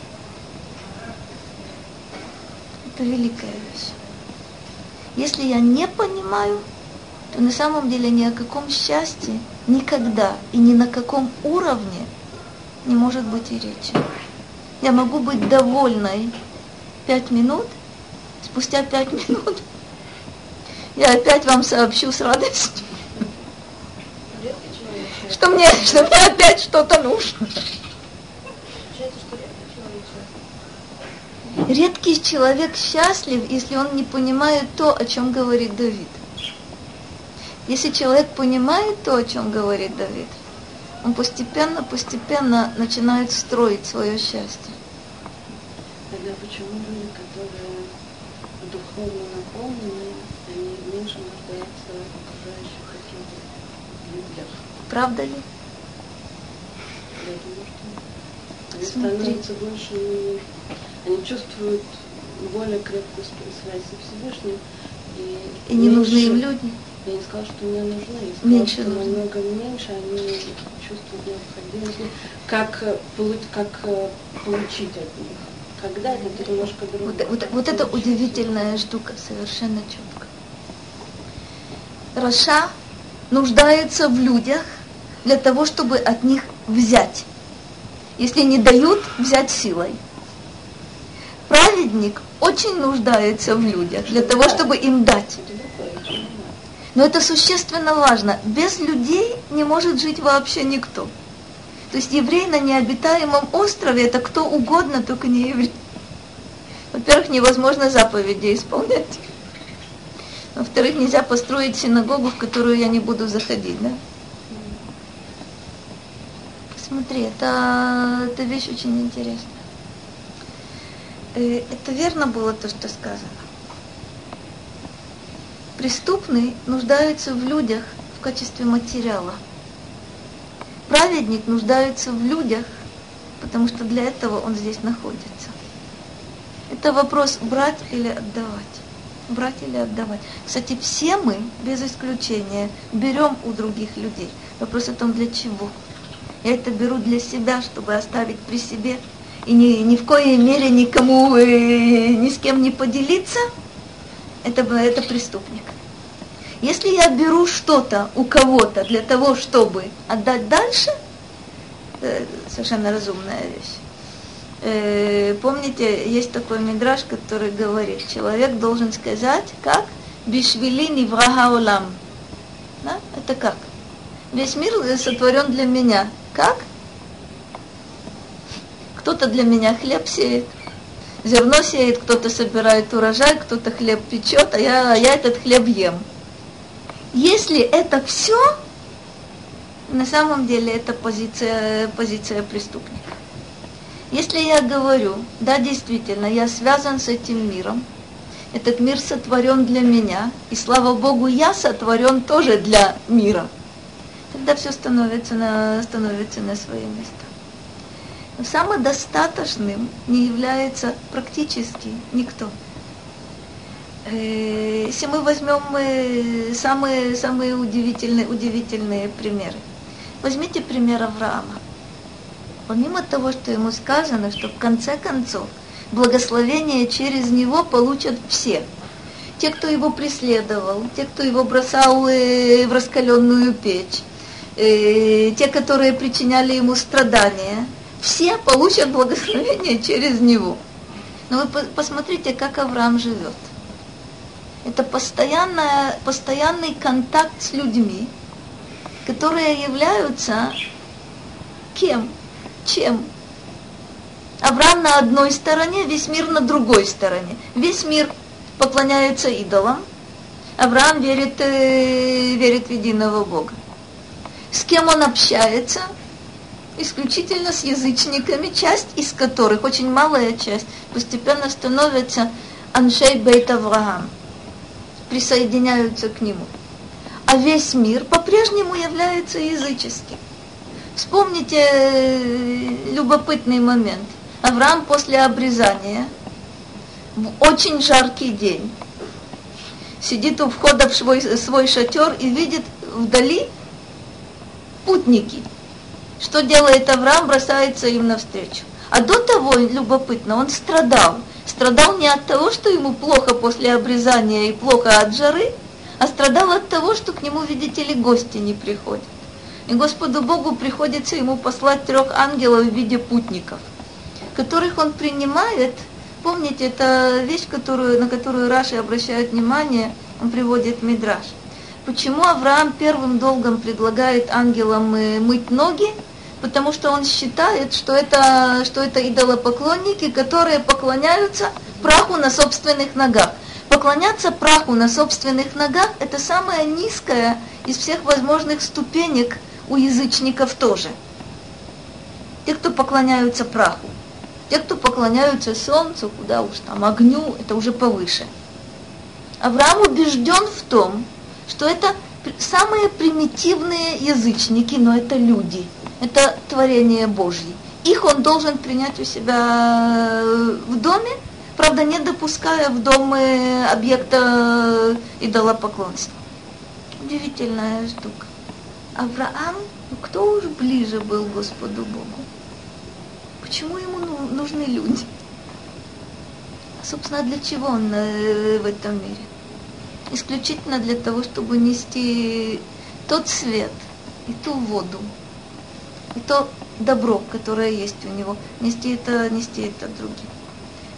это великая вещь. Если я не понимаю, то на самом деле ни о каком счастье никогда и ни на каком уровне не может быть и речи. Я могу быть довольной пять минут, Спустя пять минут я опять вам сообщу с радостью, что мне, что мне опять что-то нужно. Редкий человек счастлив, если он не понимает то, о чем говорит Давид. Если человек понимает то, о чем говорит Давид, он постепенно, постепенно начинает строить свое счастье. Тогда почему люди, которые духовно наполнены, они меньше нуждаются в окружающих каких-то людях? Правда ли? Я думаю, что они становятся больше, они чувствуют более крепкую связь со Всевышним. И, и не нужны им люди. Я не сказала, что мне нужны. Я сказала, меньше что нужны. намного меньше они чувствуют необходимость. Как, как получить от них. Когда это немножко другое. Вот, вот, вот это удивительная штука, совершенно четко. Раша нуждается в людях для того, чтобы от них взять. Если не дают, взять силой. Праведник очень нуждается в людях для того, чтобы им дать. Но это существенно важно. Без людей не может жить вообще никто. То есть еврей на необитаемом острове это кто угодно, только не еврей. Во-первых, невозможно заповеди исполнять. Во-вторых, нельзя построить синагогу, в которую я не буду заходить, да? Посмотри, это, это вещь очень интересная. Э, это верно было то, что сказано преступный нуждается в людях в качестве материала. Праведник нуждается в людях, потому что для этого он здесь находится. Это вопрос брать или отдавать. Брать или отдавать. Кстати, все мы, без исключения, берем у других людей. Вопрос о том, для чего. Я это беру для себя, чтобы оставить при себе и ни, ни в коей мере никому, э, ни с кем не поделиться – это, это преступник. Если я беру что-то у кого-то для того, чтобы отдать дальше, это совершенно разумная вещь. Э, помните, есть такой мидраж, который говорит, человек должен сказать, как «Бишвили неврага олам». Да? Это как? Весь мир сотворен для меня. Как? Кто-то для меня хлеб сеет, зерно сеет, кто-то собирает урожай, кто-то хлеб печет, а я, я этот хлеб ем. Если это все, на самом деле это позиция, позиция преступника. Если я говорю, да, действительно, я связан с этим миром, этот мир сотворен для меня, и слава Богу, я сотворен тоже для мира, тогда все становится на, становится на свои места. Но самодостаточным не является практически никто. Э, если мы возьмем э, самые, самые удивительные, удивительные примеры. Возьмите пример Авраама. Помимо того, что ему сказано, что в конце концов благословение через него получат все. Те, кто его преследовал, те, кто его бросал э, в раскаленную печь, те, которые причиняли ему страдания – все получат благословение через него. Но вы посмотрите, как Авраам живет. Это постоянная, постоянный контакт с людьми, которые являются кем? Чем? Авраам на одной стороне, весь мир на другой стороне. Весь мир поклоняется идолам. Авраам верит, э, верит в единого Бога. С кем он общается? исключительно с язычниками, часть из которых, очень малая часть, постепенно становится Аншей Бейт Авраам, присоединяются к нему. А весь мир по-прежнему является языческим. Вспомните э, любопытный момент. Авраам после обрезания в очень жаркий день сидит у входа в свой, свой шатер и видит вдали путники – что делает Авраам? Бросается им навстречу. А до того, любопытно, он страдал. Страдал не от того, что ему плохо после обрезания и плохо от жары, а страдал от того, что к нему, видите ли, гости не приходят. И Господу Богу приходится ему послать трех ангелов в виде путников, которых он принимает помните, это вещь, которую, на которую Раши обращает внимание, он приводит Мидраш. Почему Авраам первым долгом предлагает ангелам э, мыть ноги? Потому что он считает, что это, что это идолопоклонники, которые поклоняются праху на собственных ногах. Поклоняться праху на собственных ногах – это самая низкая из всех возможных ступенек у язычников тоже. Те, кто поклоняются праху. Те, кто поклоняются солнцу, куда уж там, огню, это уже повыше. Авраам убежден в том, что это самые примитивные язычники, но это люди, это творение Божье. Их он должен принять у себя в доме, правда, не допуская в дом объекта идолопоклонства. Удивительная штука. Авраам, ну кто уж ближе был Господу Богу? Почему ему ну, нужны люди? А, собственно, для чего он э, в этом мире? Исключительно для того, чтобы нести тот свет и ту воду, и то добро, которое есть у него, нести это, нести это другим.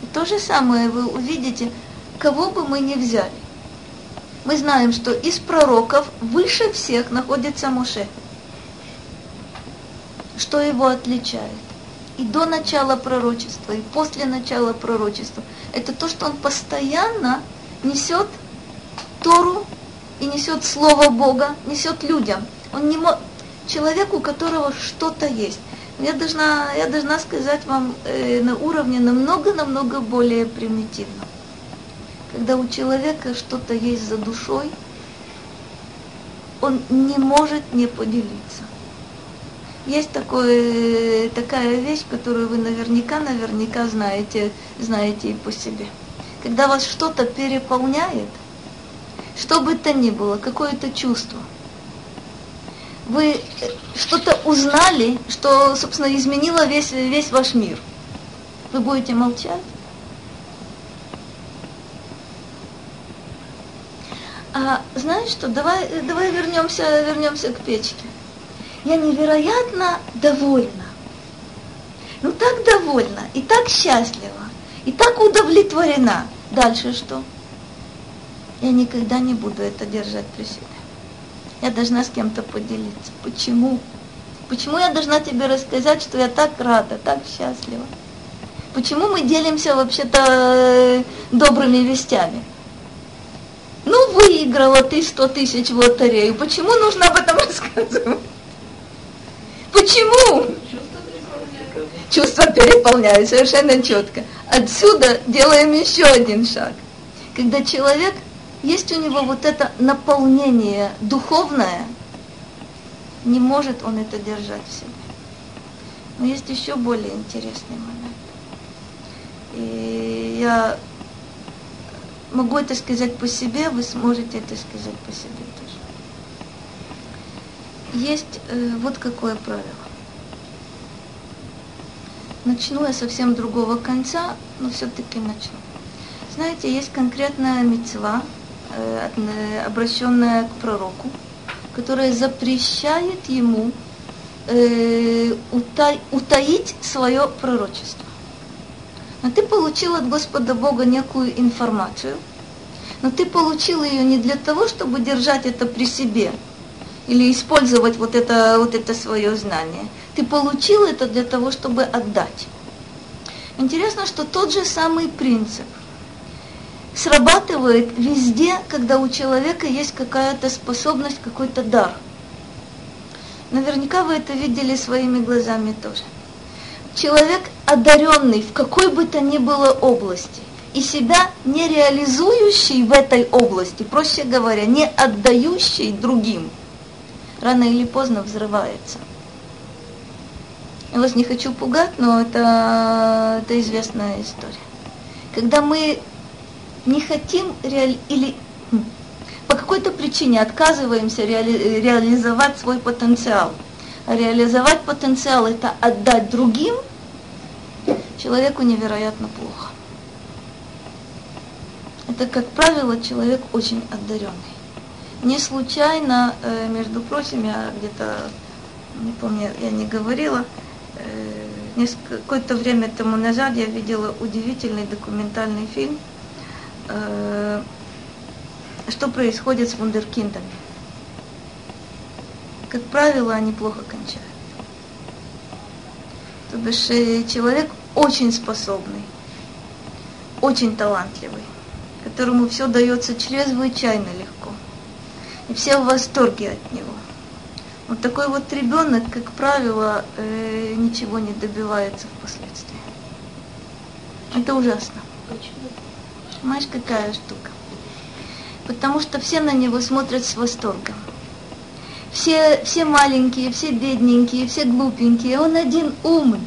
И то же самое вы увидите, кого бы мы ни взяли. Мы знаем, что из пророков выше всех находится Моше. Что его отличает? и до начала пророчества, и после начала пророчества. Это то, что он постоянно несет Тору и несет Слово Бога, несет людям. Он не мо... Человек, у которого что-то есть. Я должна, я должна сказать вам э, на уровне намного-намного более примитивно. Когда у человека что-то есть за душой, он не может не поделиться. Есть такое, такая вещь, которую вы наверняка, наверняка знаете, знаете и по себе. Когда вас что-то переполняет, что бы то ни было, какое-то чувство, вы что-то узнали, что, собственно, изменило весь, весь ваш мир. Вы будете молчать? А знаешь что, давай, давай вернемся, вернемся к печке я невероятно довольна. Ну так довольна, и так счастлива, и так удовлетворена. Дальше что? Я никогда не буду это держать при себе. Я должна с кем-то поделиться. Почему? Почему я должна тебе рассказать, что я так рада, так счастлива? Почему мы делимся вообще-то э, добрыми вестями? Ну, выиграла ты 100 тысяч в лотерею. Почему нужно об этом рассказывать? Почему? Чувства переполняют совершенно четко. Отсюда делаем еще один шаг. Когда человек, есть у него вот это наполнение духовное, не может он это держать в себе. Но есть еще более интересный момент. И я могу это сказать по себе, вы сможете это сказать по себе есть э, вот какое правило. Начну я совсем другого конца, но все-таки начну. Знаете, есть конкретная мецва, обращенная к пророку, которая запрещает ему э, утаить свое пророчество. Но ты получил от Господа Бога некую информацию, но ты получил ее не для того, чтобы держать это при себе, или использовать вот это, вот это свое знание. Ты получил это для того, чтобы отдать. Интересно, что тот же самый принцип срабатывает везде, когда у человека есть какая-то способность, какой-то дар. Наверняка вы это видели своими глазами тоже. Человек одаренный в какой бы то ни было области и себя не реализующий в этой области, проще говоря, не отдающий другим – рано или поздно взрывается. Я вас не хочу пугать, но это, это известная история. Когда мы не хотим реали... или хм, по какой-то причине отказываемся реали... реализовать свой потенциал. А реализовать потенциал – это отдать другим, человеку невероятно плохо. Это, как правило, человек очень одаренный. Не случайно, э, между прочим, я где-то, не помню, я не говорила, э, какое-то время тому назад я видела удивительный документальный фильм, э, что происходит с вундеркиндами. Как правило, они плохо кончают. То бишь э, человек очень способный, очень талантливый, которому все дается чрезвычайно легко. И все в восторге от него. Вот такой вот ребенок, как правило, э, ничего не добивается впоследствии. Это ужасно. Почему? Понимаешь, какая штука? Потому что все на него смотрят с восторгом. Все, все маленькие, все бедненькие, все глупенькие, он один умный.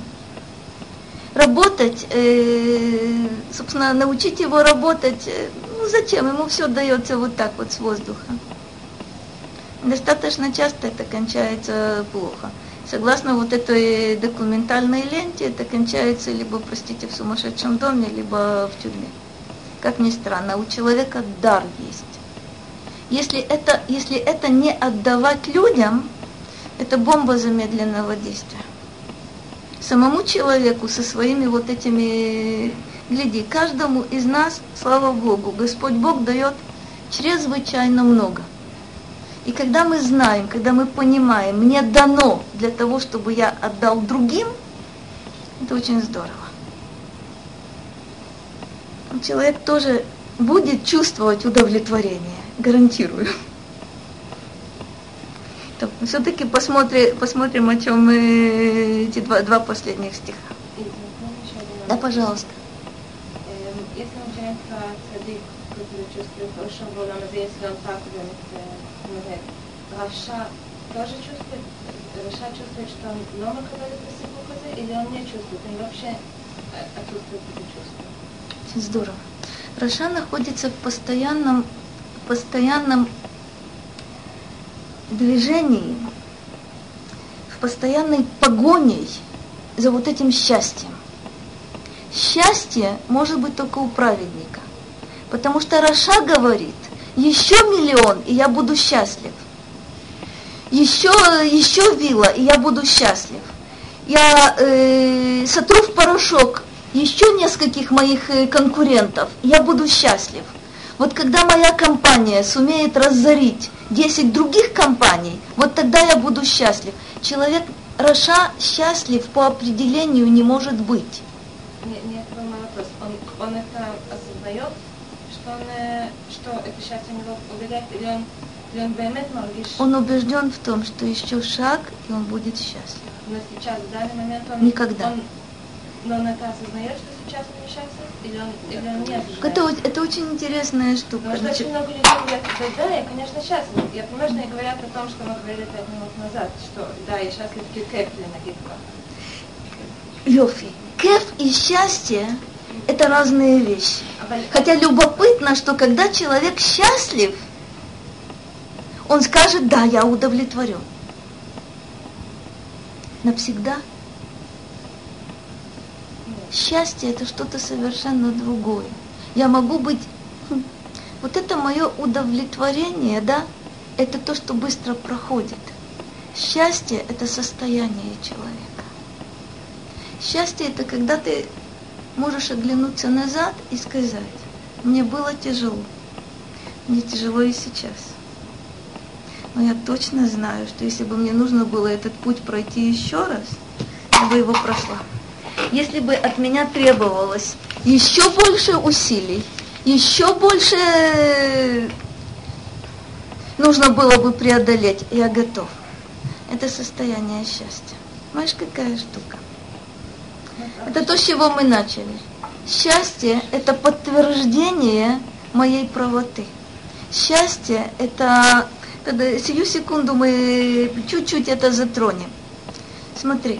Работать, э, собственно, научить его работать, э, ну зачем? Ему все дается вот так вот с воздуха достаточно часто это кончается плохо. Согласно вот этой документальной ленте, это кончается либо, простите, в сумасшедшем доме, либо в тюрьме. Как ни странно, у человека дар есть. Если это, если это не отдавать людям, это бомба замедленного действия. Самому человеку со своими вот этими, гляди, каждому из нас, слава Богу, Господь Бог дает чрезвычайно много. И когда мы знаем, когда мы понимаем, мне дано для того, чтобы я отдал другим, это очень здорово. Человек тоже будет чувствовать удовлетворение, гарантирую. Все-таки посмотрим, посмотрим, о чем мы эти два, два последних стиха. Да, пожалуйста. Если начинается цадик, который чувствует хорошо, он надеется, он так говорит, Раша тоже чувствует, רשע чувствует, что он говорит про или он не чувствует, он вообще отсутствует это чувство. Здорово. רשע находится в постоянном, постоянном движении, в постоянной погоне за вот этим счастьем. Счастье может быть только у праведника. Потому что רשע говорит, еще миллион, и я буду счастлив. Еще, еще вилла, и я буду счастлив. Я э, сотру в порошок еще нескольких моих э, конкурентов, я буду счастлив. Вот когда моя компания сумеет разорить 10 других компаний, вот тогда я буду счастлив. Человек Раша счастлив по определению не может быть. Нет, нет, вопрос. Он, он это осознает, что, он, э, что это счастье него убегает, или он, или он маргиш? Он убежден в том, что еще шаг, и он будет счастлив. Но сейчас, в данный момент он... Никогда. Он, но он это осознает, что сейчас несчастлив, или он, или он не? Это, это очень интересная штука. Потому что Значит... очень много людей говорят, да, да, я, конечно, счастлив. Я понимаю, что они говорят о том, что мы говорили пять минут назад, что да, я счастлив, кеф или нагибка. Йофи. Кеф и счастье это разные вещи. Хотя любопытно, что когда человек счастлив, он скажет, да, я удовлетворен. Навсегда. Счастье это что-то совершенно другое. Я могу быть... Хм, вот это мое удовлетворение, да, это то, что быстро проходит. Счастье – это состояние человека. Счастье – это когда ты можешь оглянуться назад и сказать, мне было тяжело, мне тяжело и сейчас. Но я точно знаю, что если бы мне нужно было этот путь пройти еще раз, я бы его прошла. Если бы от меня требовалось еще больше усилий, еще больше нужно было бы преодолеть, я готов. Это состояние счастья. Знаешь, какая штука? Это то, с чего мы начали. Счастье – это подтверждение моей правоты. Счастье – это... Тогда, сию секунду мы чуть-чуть это затронем. Смотри,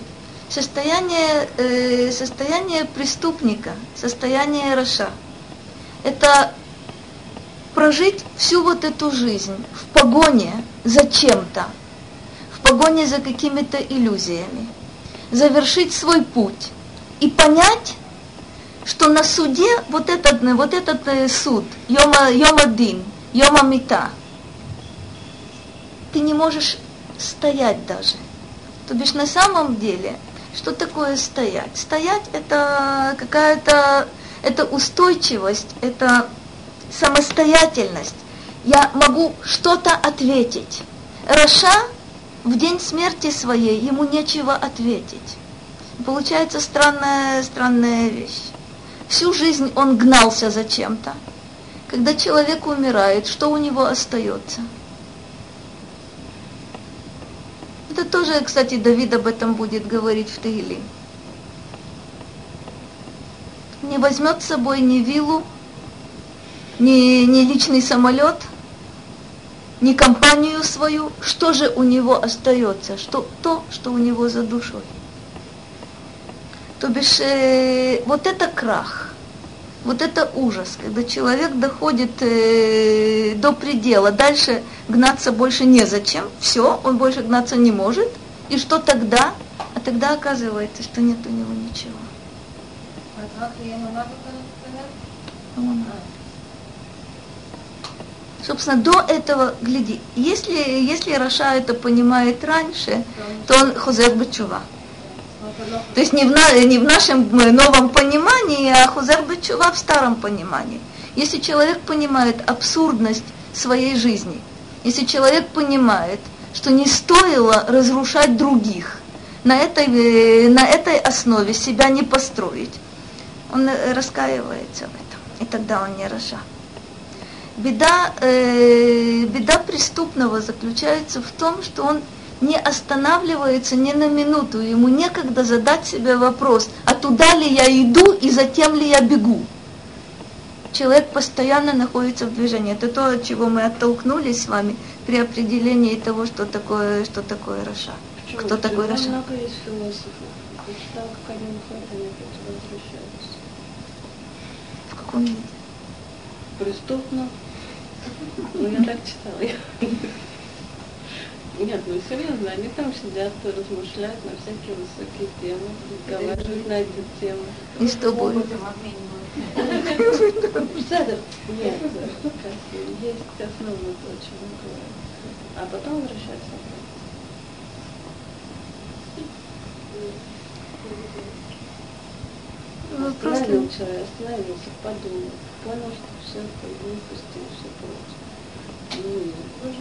состояние, э, состояние преступника, состояние Раша – это прожить всю вот эту жизнь в погоне за чем-то, в погоне за какими-то иллюзиями, завершить свой путь – и понять, что на суде вот этот, вот этот э, суд, Йома, Йома Дин, Йома Мита, ты не можешь стоять даже. То бишь на самом деле Что такое стоять? Стоять это какая-то, это устойчивость, это самостоятельность. Я могу что-то ответить. Раша в день смерти своей ему нечего ответить. Получается странная, странная вещь. Всю жизнь он гнался за чем-то. Когда человек умирает, что у него остается? Это тоже, кстати, Давид об этом будет говорить в Таиле. Не возьмет с собой ни виллу, ни, ни личный самолет, ни компанию свою. Что же у него остается? Что, то, что у него за душой. То бишь, э, вот это крах, вот это ужас, когда человек доходит э, до предела, дальше гнаться больше незачем, все, он больше гнаться не может, и что тогда? А тогда оказывается, что нет у него ничего. Собственно, до этого, гляди, если, если Раша это понимает раньше, то он хозер бычува. То есть не в, на, не в нашем новом понимании, а хузер бычува в старом понимании. Если человек понимает абсурдность своей жизни, если человек понимает, что не стоило разрушать других, на этой, э, на этой основе себя не построить, он э, раскаивается в этом, и тогда он не раша. Беда, э, беда преступного заключается в том, что он не останавливается ни на минуту, ему некогда задать себе вопрос, а туда ли я иду и затем ли я бегу. Человек постоянно находится в движении. Это то, от чего мы оттолкнулись с вами при определении того, что такое, что такое רשע. Почему? Кто такой רשע? Много есть философов. Как они они опять возвращаются. В каком виде? Преступно. Ну, я так читала. Нет, ну серьезно, они там сидят, размышляют на всякие высокие темы, разговаривают на эти темы. И что будет? Седер. Нет, есть основное то, о чем мы говорим. А потом возвращаться обратно. Ну, Остановил человек, остановился, подумал, понял, что все это глупости и все прочее. Ну,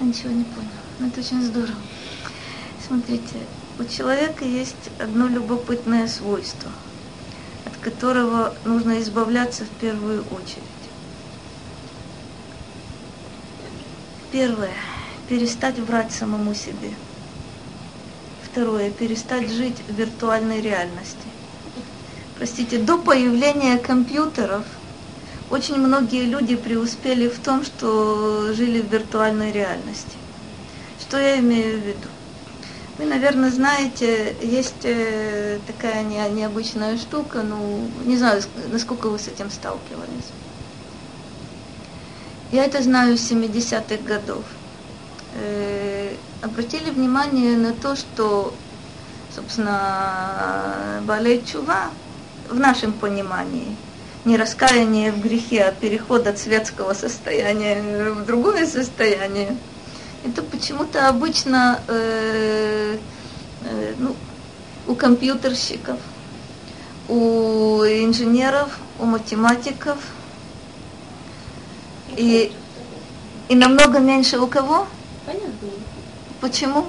я ничего не понял. Ну, Это очень здорово. Смотрите, у человека есть одно любопытное свойство, от которого нужно избавляться в первую очередь. Первое. Перестать врать самому себе. Второе. Перестать жить в виртуальной реальности. Простите, до появления компьютеров очень многие люди преуспели в том, что жили в виртуальной реальности. Что я имею в виду? Вы, наверное, знаете, есть э, такая не, необычная штука, ну, не знаю, насколько вы с этим сталкивались. Я это знаю с 70-х годов. Э, обратили внимание на то, что, собственно, Балей Чува в нашем понимании, не раскаяние в грехе, а переход от светского состояния в другое состояние, это почему-то обычно э, э, ну, у компьютерщиков, у инженеров, у математиков – и, и намного меньше у кого? Понятно. Почему?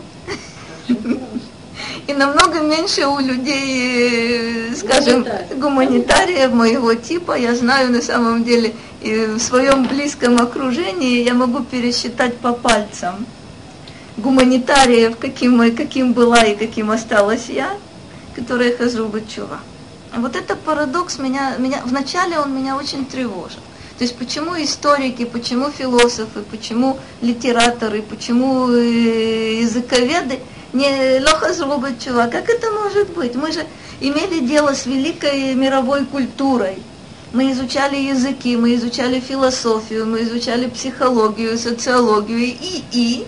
И намного меньше у людей, скажем, гуманитариев моего типа. Я знаю на самом деле, и в своем близком окружении я могу пересчитать по пальцам гуманитариев, каким, каким была и каким осталась я, которые хожу в чува. Вот это парадокс меня, меня, вначале он меня очень тревожил. То есть почему историки, почему философы, почему литераторы, почему э, языковеды не лоха чува? Как это может быть? Мы же имели дело с великой мировой культурой. Мы изучали языки, мы изучали философию, мы изучали психологию, социологию и и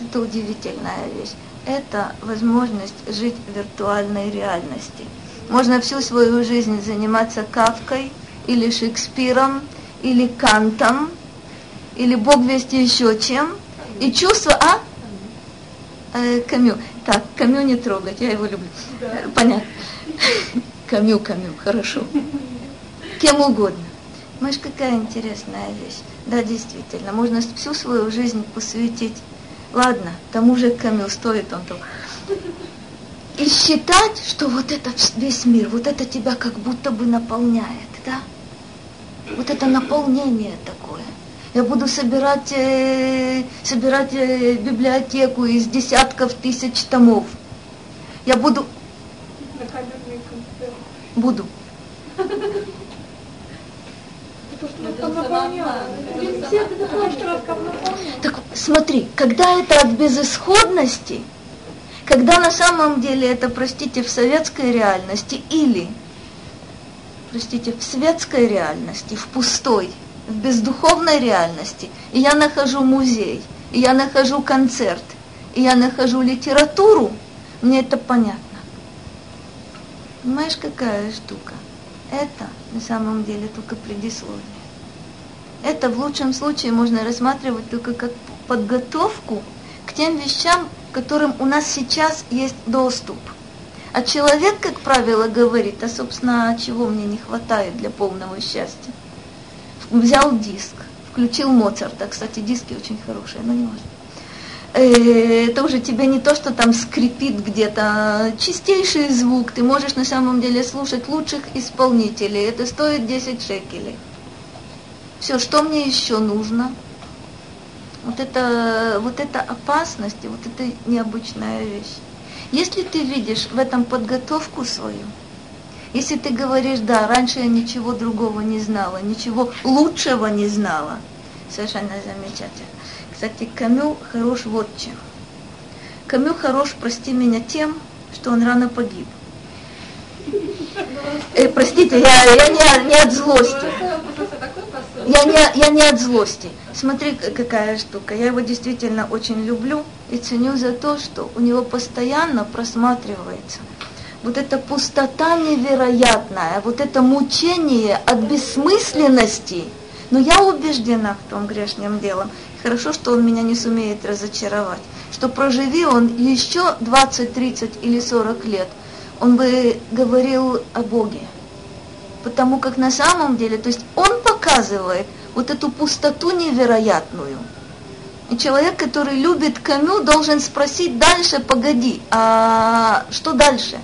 это удивительная вещь. Это возможность жить в виртуальной реальности. Можно всю свою жизнь заниматься кавкой, или Шекспиром, или Кантом, или Бог вести еще чем, и чувство, а? Э, Камю. Так, Камю не трогать, я его люблю. Да. Понятно. Камю, Камю, хорошо. Кем угодно. Знаешь, какая интересная вещь. Да, действительно, можно всю свою жизнь посвятить. Ладно, тому же Камю стоит он того. И считать, что вот это весь мир, вот это тебя как будто бы наполняет, да? Вот это наполнение такое. Я буду собирать, э, собирать э, библиотеку из десятков тысяч томов. Я буду... Буду. Так смотри, когда это от безысходности, когда на самом деле это, простите, в советской реальности или, простите, в светской реальности, в пустой, в бездуховной реальности, и я нахожу музей, и я нахожу концерт, и я нахожу литературу, мне это понятно. Понимаешь, какая штука? Это на самом деле только предисловие. Это в лучшем случае можно рассматривать только как подготовку к тем вещам, к которым у нас сейчас есть доступ. А человек, как правило, говорит, а, собственно, чего мне не хватает для полного счастья. Взял диск, включил Моцарта. Кстати, диски очень хорошие, но не важно. Э, это уже тебе не то, что там скрипит где-то, чистейший звук. Ты можешь на самом деле слушать лучших исполнителей. Это стоит 10 шекелей. Все, что мне еще нужно? Вот это, вот это опасность, вот это необычная вещь. Если ты видишь в этом подготовку свою, если ты говоришь, да, раньше я ничего другого не знала, ничего лучшего не знала, совершенно замечательно. Кстати, Камю хорош вот чем. Камю хорош, прости меня, тем, что он рано погиб. Э, простите, я, я не, не от злости. Я не, я не от злости. Смотри, какая штука. Я его действительно очень люблю и ценю за то, что у него постоянно просматривается вот эта пустота невероятная, вот это мучение от бессмысленности. Но я убеждена в том грешном делом. Хорошо, что он меня не сумеет разочаровать. Что проживи он еще 20, 30 или 40 лет, он бы говорил о Боге. Потому как на самом деле, то есть он показывает вот эту пустоту невероятную. И человек, который любит Камю, должен спросить дальше, погоди, а что дальше?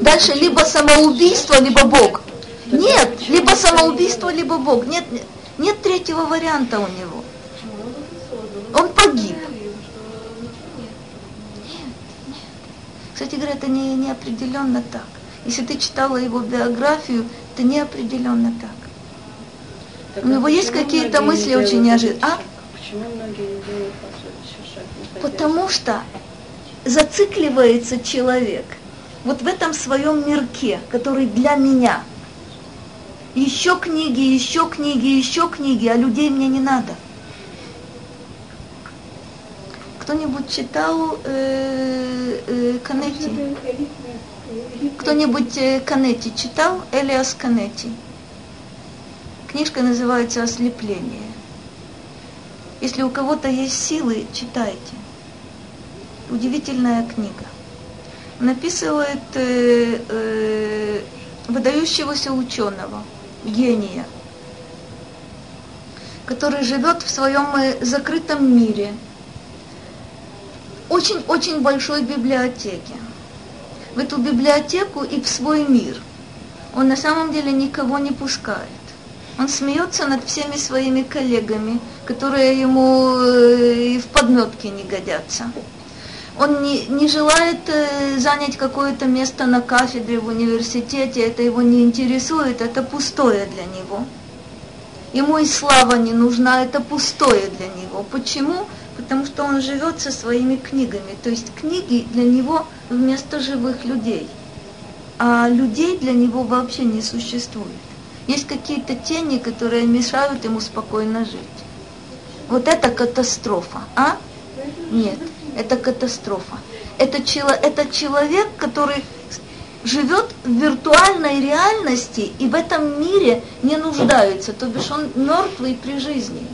Дальше либо самоубийство, либо Бог. Нет, либо самоубийство, либо Бог. Нет, нет третьего варианта у него. Он погиб. Кстати говоря, это не, не определенно так. Если ты читала его биографию, это не определенно так. У него есть какие-то мысли очень неожиданные. А? Почему многие не делают Потому что зацикливается человек вот в этом своем мирке, который для меня. Еще книги, еще книги, еще книги, а людей мне не надо. Кто-нибудь читал э, э, Канетти? Кто-нибудь э, Канетти читал? Элиас Канетти. Книжка называется «Ослепление». Если у кого-то есть силы, читайте. Удивительная книга. Написывает э, э, выдающегося ученого, гения, который живет в своем э, закрытом мире, очень-очень большой библиотеке. В эту библиотеку и в свой мир. Он на самом деле никого не пускает. Он смеется над всеми своими коллегами, которые ему э, в подметке не годятся. Он не, не желает э, занять какое-то место на кафедре в университете, это его не интересует, это пустое для него. Ему и слава не нужна, это пустое для него. Почему? Потому что он живет со своими книгами. То есть книги для него вместо живых людей. А людей для него вообще не существует. Есть какие-то тени, которые мешают ему спокойно жить. Вот это катастрофа, а? Нет, это катастрофа. Это, это человек, который живет в виртуальной реальности и в этом мире не нуждается, то бишь он мертвый при жизни.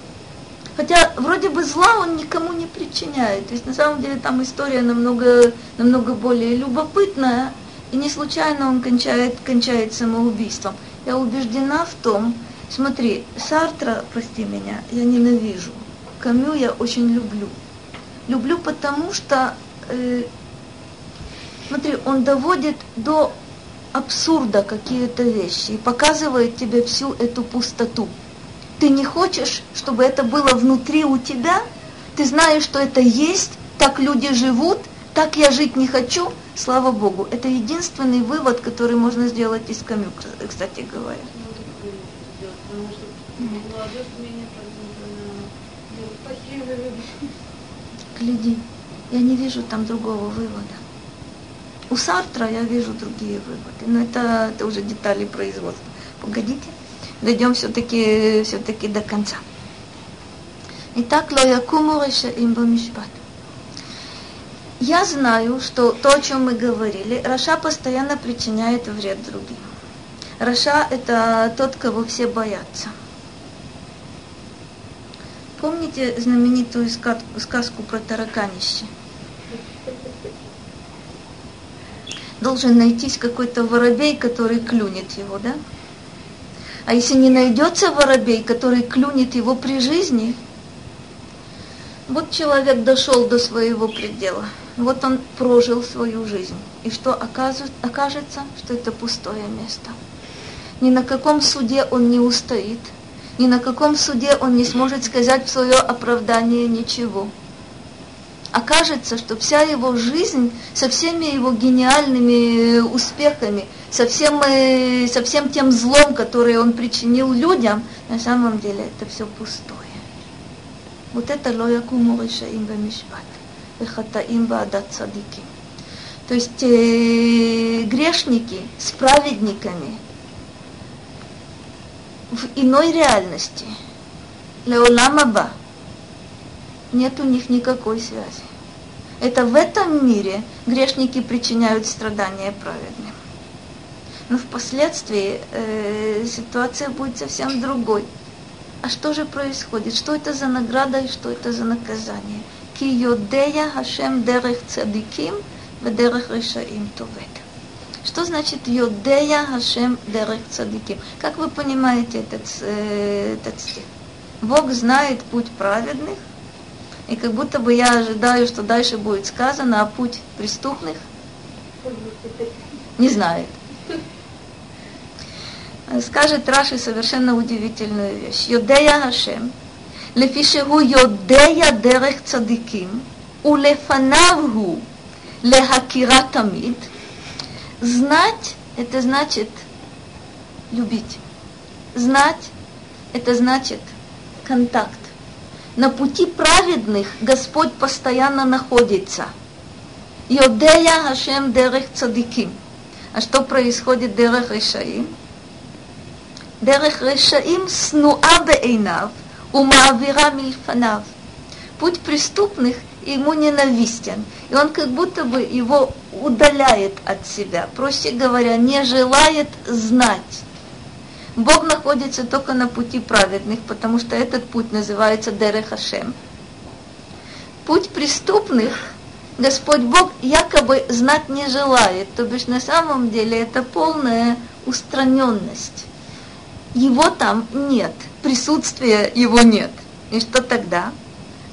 Хотя вроде бы зла он никому не причиняет. То есть на самом деле там история намного, намного более любопытная, и не случайно он кончает, кончает самоубийством. Я убеждена в том, смотри, Сартра, прости меня, я ненавижу. Камю я очень люблю. Люблю потому, что, э, смотри, он доводит до абсурда какие-то вещи и показывает тебе всю эту пустоту. Ты не хочешь, чтобы это было внутри у тебя, ты знаешь, что это есть, так люди живут, так я жить не хочу, слава Богу. Это единственный вывод, который можно сделать из камю, кстати говоря. Гляди, я не вижу там другого вывода. У Сартра я вижу другие выводы, но это, это уже детали производства. Погодите, дойдем все-таки все до конца. Итак, לא יקומו רשעים במשפט. Я знаю, что то, о чем мы говорили, רשע постоянно причиняет вред другим. רשע – это тот, кого все боятся. Помните знаменитую сказку про тараканище? должен найтись какой-то воробей, который клюнет его, да? А если не найдется воробей, который клюнет его при жизни, вот человек дошел до своего предела, вот он прожил свою жизнь. И что окажется, что это пустое место. Ни на каком суде он не устоит, ни на каком суде он не сможет сказать в свое оправдание ничего окажется, что вся его жизнь со всеми его гениальными успехами, со всем, э, со всем тем злом, которое он причинил людям, на самом деле это все пустое. Вот это лоякуму решаим бамишпат, вехатаим баадат цадики. То есть э, грешники с праведниками в иной реальности, леоламаба, нет у них никакой связи. Это в этом мире грешники причиняют страдания праведным. Но впоследствии э, ситуация будет совсем другой. А что же происходит? Что это за награда и что это за наказание? Ки Хашем дерех цадиким дерех решаим товет. Что значит йодея Хашем дерех цадиким? Как вы понимаете этот, э, этот стих? Бог знает путь праведных, и как будто бы я ожидаю, что дальше будет сказано, а путь преступных не знает. Скажет Раши совершенно удивительную вещь. Йодея Хашем, лефишеху йодея дерех цадиким, улефанавху лехакира тамид. Знать – это значит любить. Знать – это значит контакт на пути праведных Господь постоянно находится. Йодея Хашем Дерех Цадиким. А что происходит Дерех Решаим? Дерех Решаим снуа бейнав умаавира мильфанав. Путь преступных ему ненавистен. И он как будто бы его удаляет от себя. Проще говоря, не желает знать. Бог находится только на пути праведных, потому что этот путь называется Дерех Хашем. Путь преступных Господь Бог якобы знать не желает, то бишь на самом деле это полная устраненность. Его там нет, присутствия его нет. И что тогда?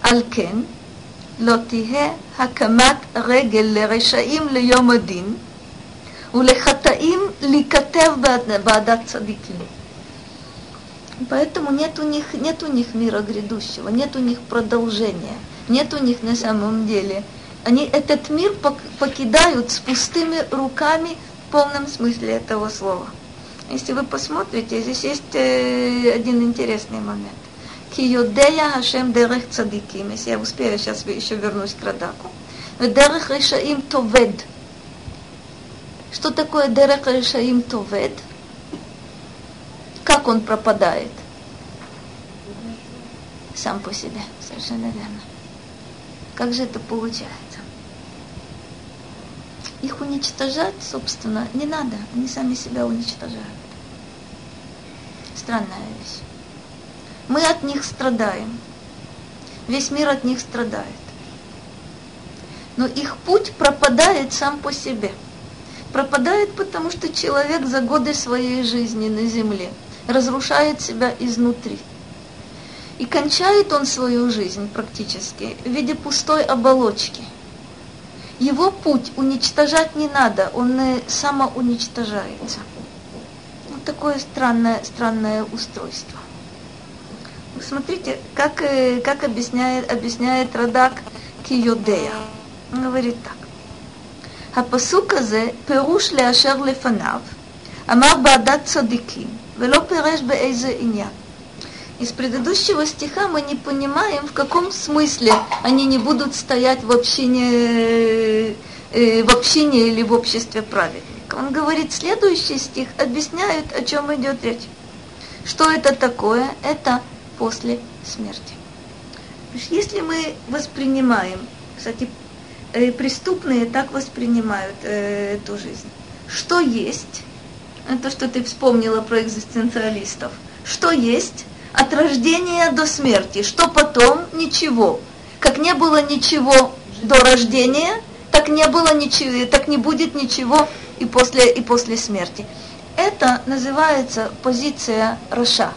Алкен, лотихе хакамат регель лерешаим ליום הדין ולחטאים להיכתב בעדת צדיקים. Поэтому нет у них, нет у них мира грядущего, нет у них продолжения, нет у них на самом деле. Они этот мир покидают с пустыми руками в полном смысле этого слова. Если вы посмотрите, здесь есть э, один интересный момент. Киодея Хашем Дерех Цадиким. Если я успею, сейчас еще вернусь к Радаку. Дерех Решаим Товед. Что такое Дерех Решаим Товед? Как он пропадает? Сам по себе, совершенно верно. Как же это получается? Их уничтожать, собственно, не надо. Они сами себя уничтожают. Странная вещь. Мы от них страдаем. Весь мир от них страдает. Но их путь пропадает сам по себе. Пропадает, потому что человек за годы своей жизни на земле разрушает себя изнутри. И кончает он свою жизнь практически в виде пустой оболочки. Его путь уничтожать не надо, он самоуничтожается. Вот такое странное, странное устройство Смотрите, как, э, как объясняет, объясняет Радак Киодея. Он говорит так. הפסוק הזה פירוש לאשר לפניו, אמר בעדת צדיקים, ולא פירש באיזה עניין. Из предыдущего стиха мы не понимаем, в каком смысле они не будут стоять в общине, э, в общине или в обществе праведника. Он говорит, следующий стих объясняет, о чем идет речь. Что это такое? Это после смерти. Если мы воспринимаем, кстати, э, преступные так воспринимают э, эту жизнь. Что есть? Это что ты вспомнила про экзистенциалистов. Что есть? От рождения до смерти. Что потом? Ничего. Как не было ничего до рождения, так не было ничего, так не будет ничего и после, и после смерти. Это называется позиция Раша.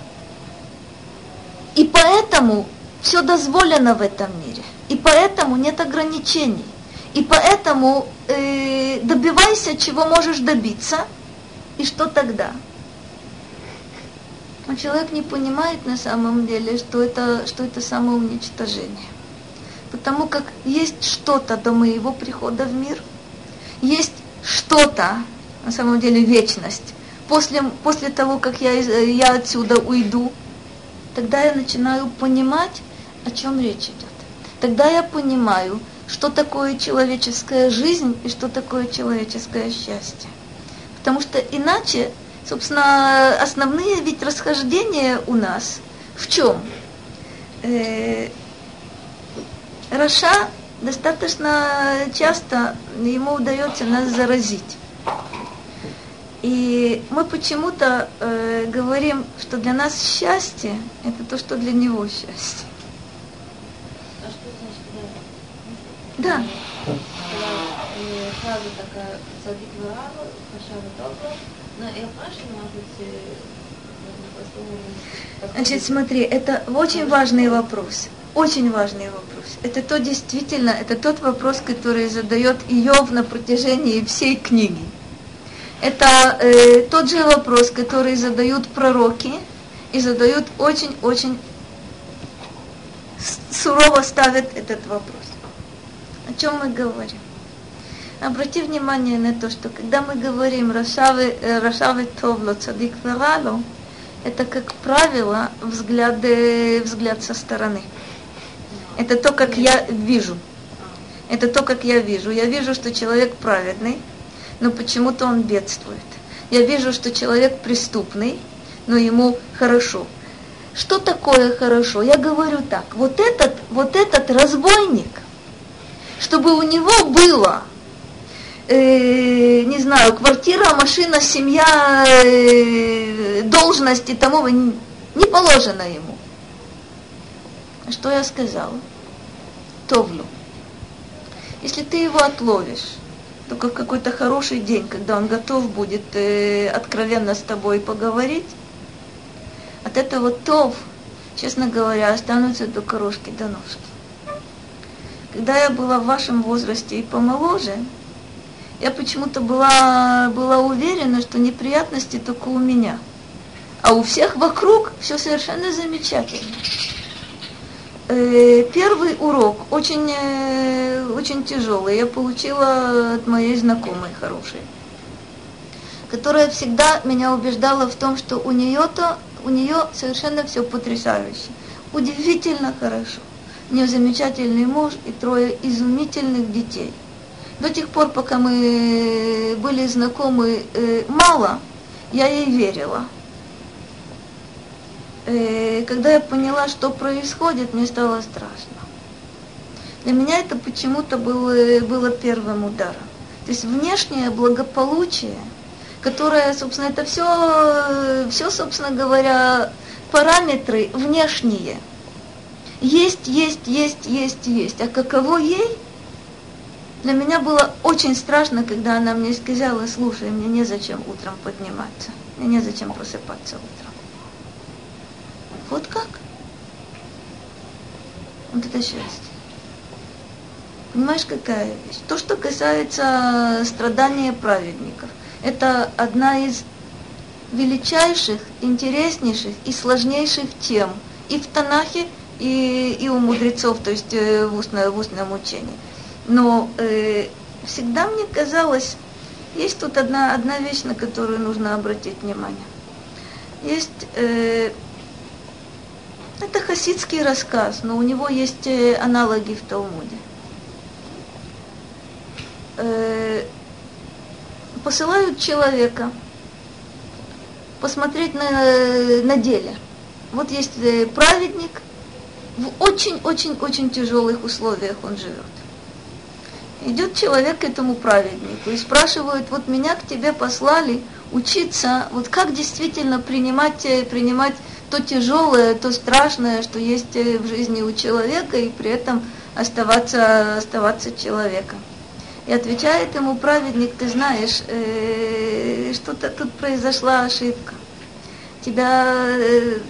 И поэтому все дозволено в этом мире. И поэтому нет ограничений. И поэтому э, добивайся, чего можешь добиться. И что тогда? А человек не понимает на самом деле, что это, что это самоуничтожение. Потому как есть что-то до моего прихода в мир, есть что-то, на самом деле вечность, после, после того, как я, я отсюда уйду, тогда я начинаю понимать, о чем речь идет. Тогда я понимаю, что такое человеческая жизнь и что такое человеческое счастье. Потому что иначе, собственно, основные ведь расхождения у нас в чем? Э, Раша достаточно часто ему удается нас заразить. И мы почему-то э, говорим, что для нас счастье – это то, что для него счастье. А что значит Да. Фраза такая «Садик вараву, хашава добро», но я спрашиваю, может быть, э, Значит, смотри, это очень важный вопрос. Очень важный вопрос. Это то действительно, это тот вопрос, который задает Иов на протяжении всей книги. Это э, тот же вопрос, который задают пророки и задают очень-очень сурово ставят этот вопрос. О чем мы говорим? Обрати внимание на то, что когда мы говорим «Рашавы, э, рашавы товло цадик верало», это, как правило, взгляд, взгляд со стороны. Это то, как я вижу. Это то, как я вижу. Я вижу, что человек праведный, но почему-то он бедствует. Я вижу, что человек преступный, но ему хорошо. Что такое хорошо? Я говорю так, вот этот, вот этот разбойник, чтобы у него было, э, не знаю, квартира, машина, семья, э, должность и тому не положено ему. Что я сказала? Товлю. Если ты его отловишь, только в какой-то хороший день, когда он готов будет э, откровенно с тобой поговорить, от этого тов, честно говоря, останутся только рожки до ножки. Когда я была в вашем возрасте и помоложе, я почему-то была, была уверена, что неприятности только у меня. А у всех вокруг все совершенно замечательно. Э, первый урок очень, э, очень тяжелый я получила от моей знакомой хорошей, которая всегда меня убеждала в том, что у нее-то у нее совершенно все потрясающе, удивительно хорошо. У нее замечательный муж и трое изумительных детей. До тех пор, пока мы были знакомы э, мало, я ей верила – когда я поняла, что происходит, мне стало страшно. Для меня это почему-то было, было первым ударом. То есть внешнее благополучие, которое, собственно, это все, все, собственно говоря, параметры внешние. Есть, есть, есть, есть, есть. А каково ей? Для меня было очень страшно, когда она мне сказала, слушай, мне незачем утром подниматься, мне незачем просыпаться утром. Вот как? Вот это счастье. Понимаешь, какая вещь? То, что касается страдания праведников, это одна из величайших, интереснейших и сложнейших тем и в Танахе, и, и у мудрецов, то есть э, в, устно, в устном учении. Но э, всегда мне казалось, есть тут одна, одна вещь, на которую нужно обратить внимание. Есть, э, это хасидский рассказ, но у него есть э, аналоги в Талмуде. Э, посылают человека посмотреть на, на деле. Вот есть э, праведник, в очень-очень-очень тяжелых условиях он живет. Идет человек к этому праведнику и спрашивает, вот меня к тебе послали учиться, вот как действительно принимать, принимать то тяжелое, то страшное, что есть в жизни у человека, и при этом оставаться, оставаться человеком. И отвечает ему праведник, ты знаешь, э, что-то тут произошла ошибка. Тебя, э,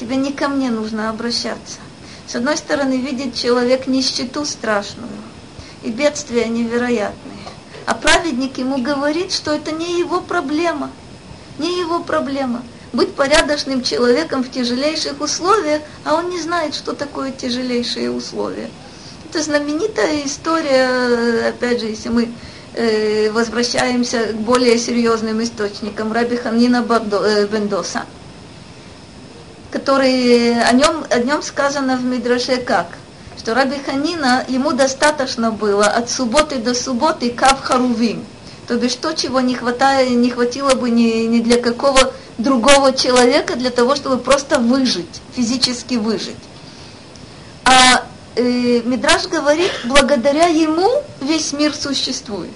тебе не ко мне нужно обращаться. С одной стороны, видит человек нищету страшную и бедствия невероятные. А праведник ему говорит, что это не его проблема. Не его проблема. Быть порядочным человеком в тяжелейших условиях, а он не знает, что такое тяжелейшие условия это знаменитая история, опять же, если мы э, возвращаемся к более серьезным источникам, Раби Ханина э, Бендоса, который, о нем, о нем сказано в Мидраше как? Что Раби Ханина, ему достаточно было от субботы до субботы кав харувим, то бишь то, чего не, хватает, не хватило бы ни, ни для какого другого человека, для того, чтобы просто выжить, физически выжить. А э, Мидраш говорит, благодаря ему весь мир существует.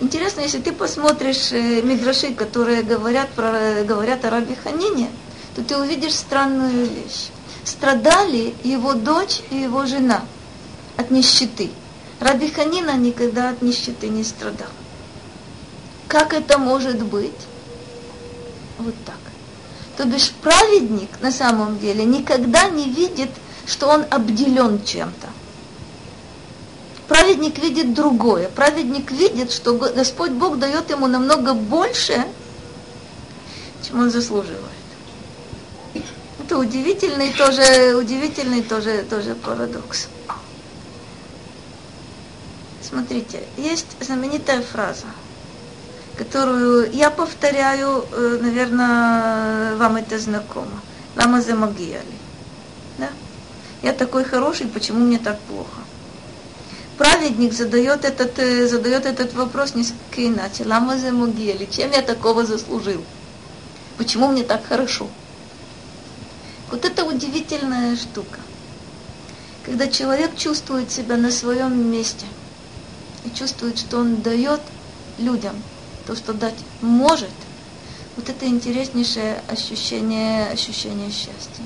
Интересно, если ты посмотришь э, Мидраши, которые говорят, про, говорят о Раби Ханине, то ты увидишь странную вещь. Страдали его дочь и его жена от нищеты. Раби Ханина никогда от нищеты не страдал. Как это может быть? Вот так. То бишь праведник на самом деле никогда не видит что он обделен чем-то. Праведник видит другое. Праведник видит, что Господь Бог дает ему намного больше, чем он заслуживает. Это удивительный тоже, удивительный тоже, тоже парадокс. Смотрите, есть знаменитая фраза, которую я повторяю, э, наверное, вам это знакомо. Лама замагияли. Да? я такой хороший, почему мне так плохо? Праведник задает этот, э, задает этот вопрос несколько иначе. Лама за могили, чем я такого заслужил? Почему мне так хорошо? Вот это удивительная штука. Когда человек чувствует себя на своем месте и чувствует, что он дает людям то, что дать может, вот это интереснейшее ощущение, ощущение счастья.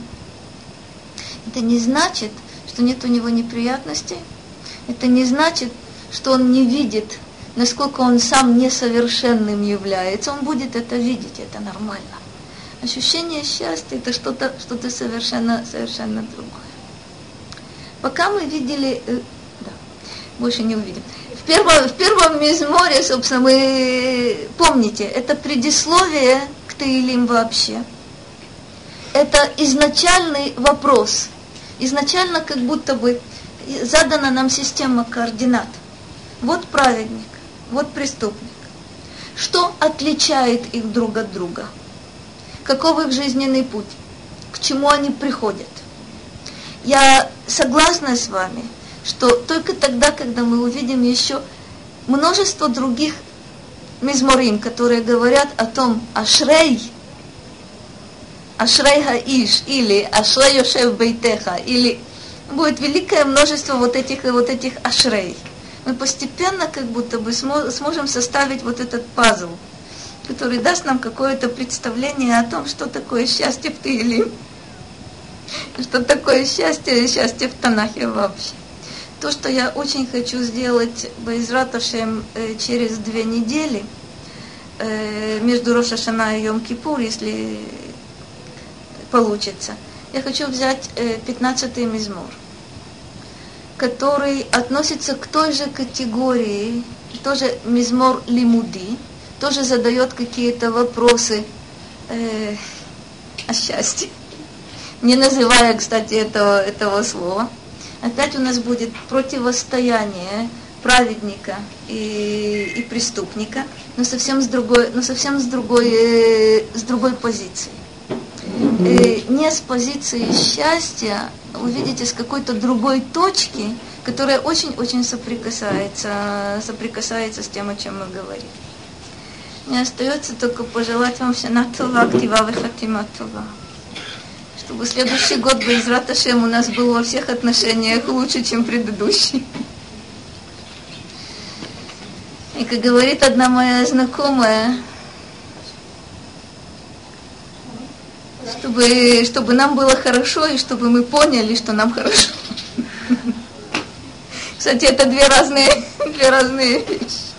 Это не значит, что нет у него неприятностей. Это не значит, что он не видит, насколько он сам несовершенным является. Он будет это видеть, это нормально. Ощущение счастья это что-то что совершенно, совершенно другое. Пока мы видели, э, да, больше не увидим. В первом, в первом мизморе, собственно, мы помните, это предисловие к Таилим вообще. Это изначальный вопрос, изначально как будто бы задана нам система координат. Вот праведник, вот преступник. Что отличает их друг от друга? Каков их жизненный путь? К чему они приходят? Я согласна с вами, что только тогда, когда мы увидим еще множество других мизморим, которые говорят о том, ашрей, Ашрей Хаиш или Ашрей Йошев Бейтеха или будет великое множество вот этих вот этих Ашрей. Мы постепенно как будто бы сможем составить вот этот пазл, который даст нам какое-то представление о том, что такое счастье в Таилим. Что такое счастье, счастье в Танахе вообще. То, что я очень хочу сделать Байзраташем э, через две недели, э, между Рошашана и Йом-Кипур, если получится, я хочу взять 15-й мизмор, который относится к той же категории, тоже мизмор лимуди, тоже задает какие-то вопросы э, о счастье. Не называя, кстати, этого, этого слова. Опять у нас будет противостояние праведника и, и преступника, но совсем с другой, но совсем с другой, э, с другой позиции. Э, не с позиции счастья, вы видите, с какой-то другой точки, которая очень-очень соприкасается, соприкасается с тем, о чем мы говорим. Мне остается только пожелать вам все на това, актива, выхатима това. Чтобы следующий год без Раташем у нас был во всех отношениях лучше, чем предыдущий. И как говорит одна моя знакомая, чтобы, чтобы нам было хорошо и чтобы мы поняли, что нам хорошо. Кстати, это две разные, две разные вещи.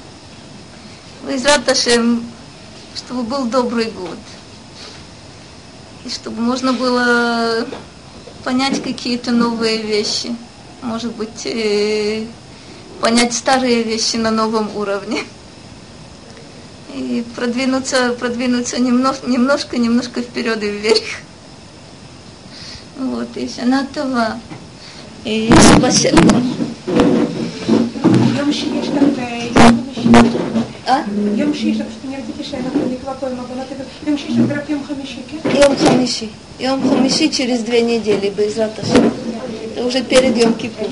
Израт Ашем, чтобы был добрый год. И чтобы можно было понять какие-то новые вещи. Может быть, э, понять старые вещи на новом уровне. И продвинуться, продвинуться немножко, немножко, немножко вперед и вверх. Вот, и она това. И спасибо. יום שיש, אני רציתי שאנחנו נקבע פה עם הבנות, יום שיש רק יום חמישי, כן? יום חמישי. יום חמישי через две недели, בעזרת השם. Это уже перед Йом Кипур.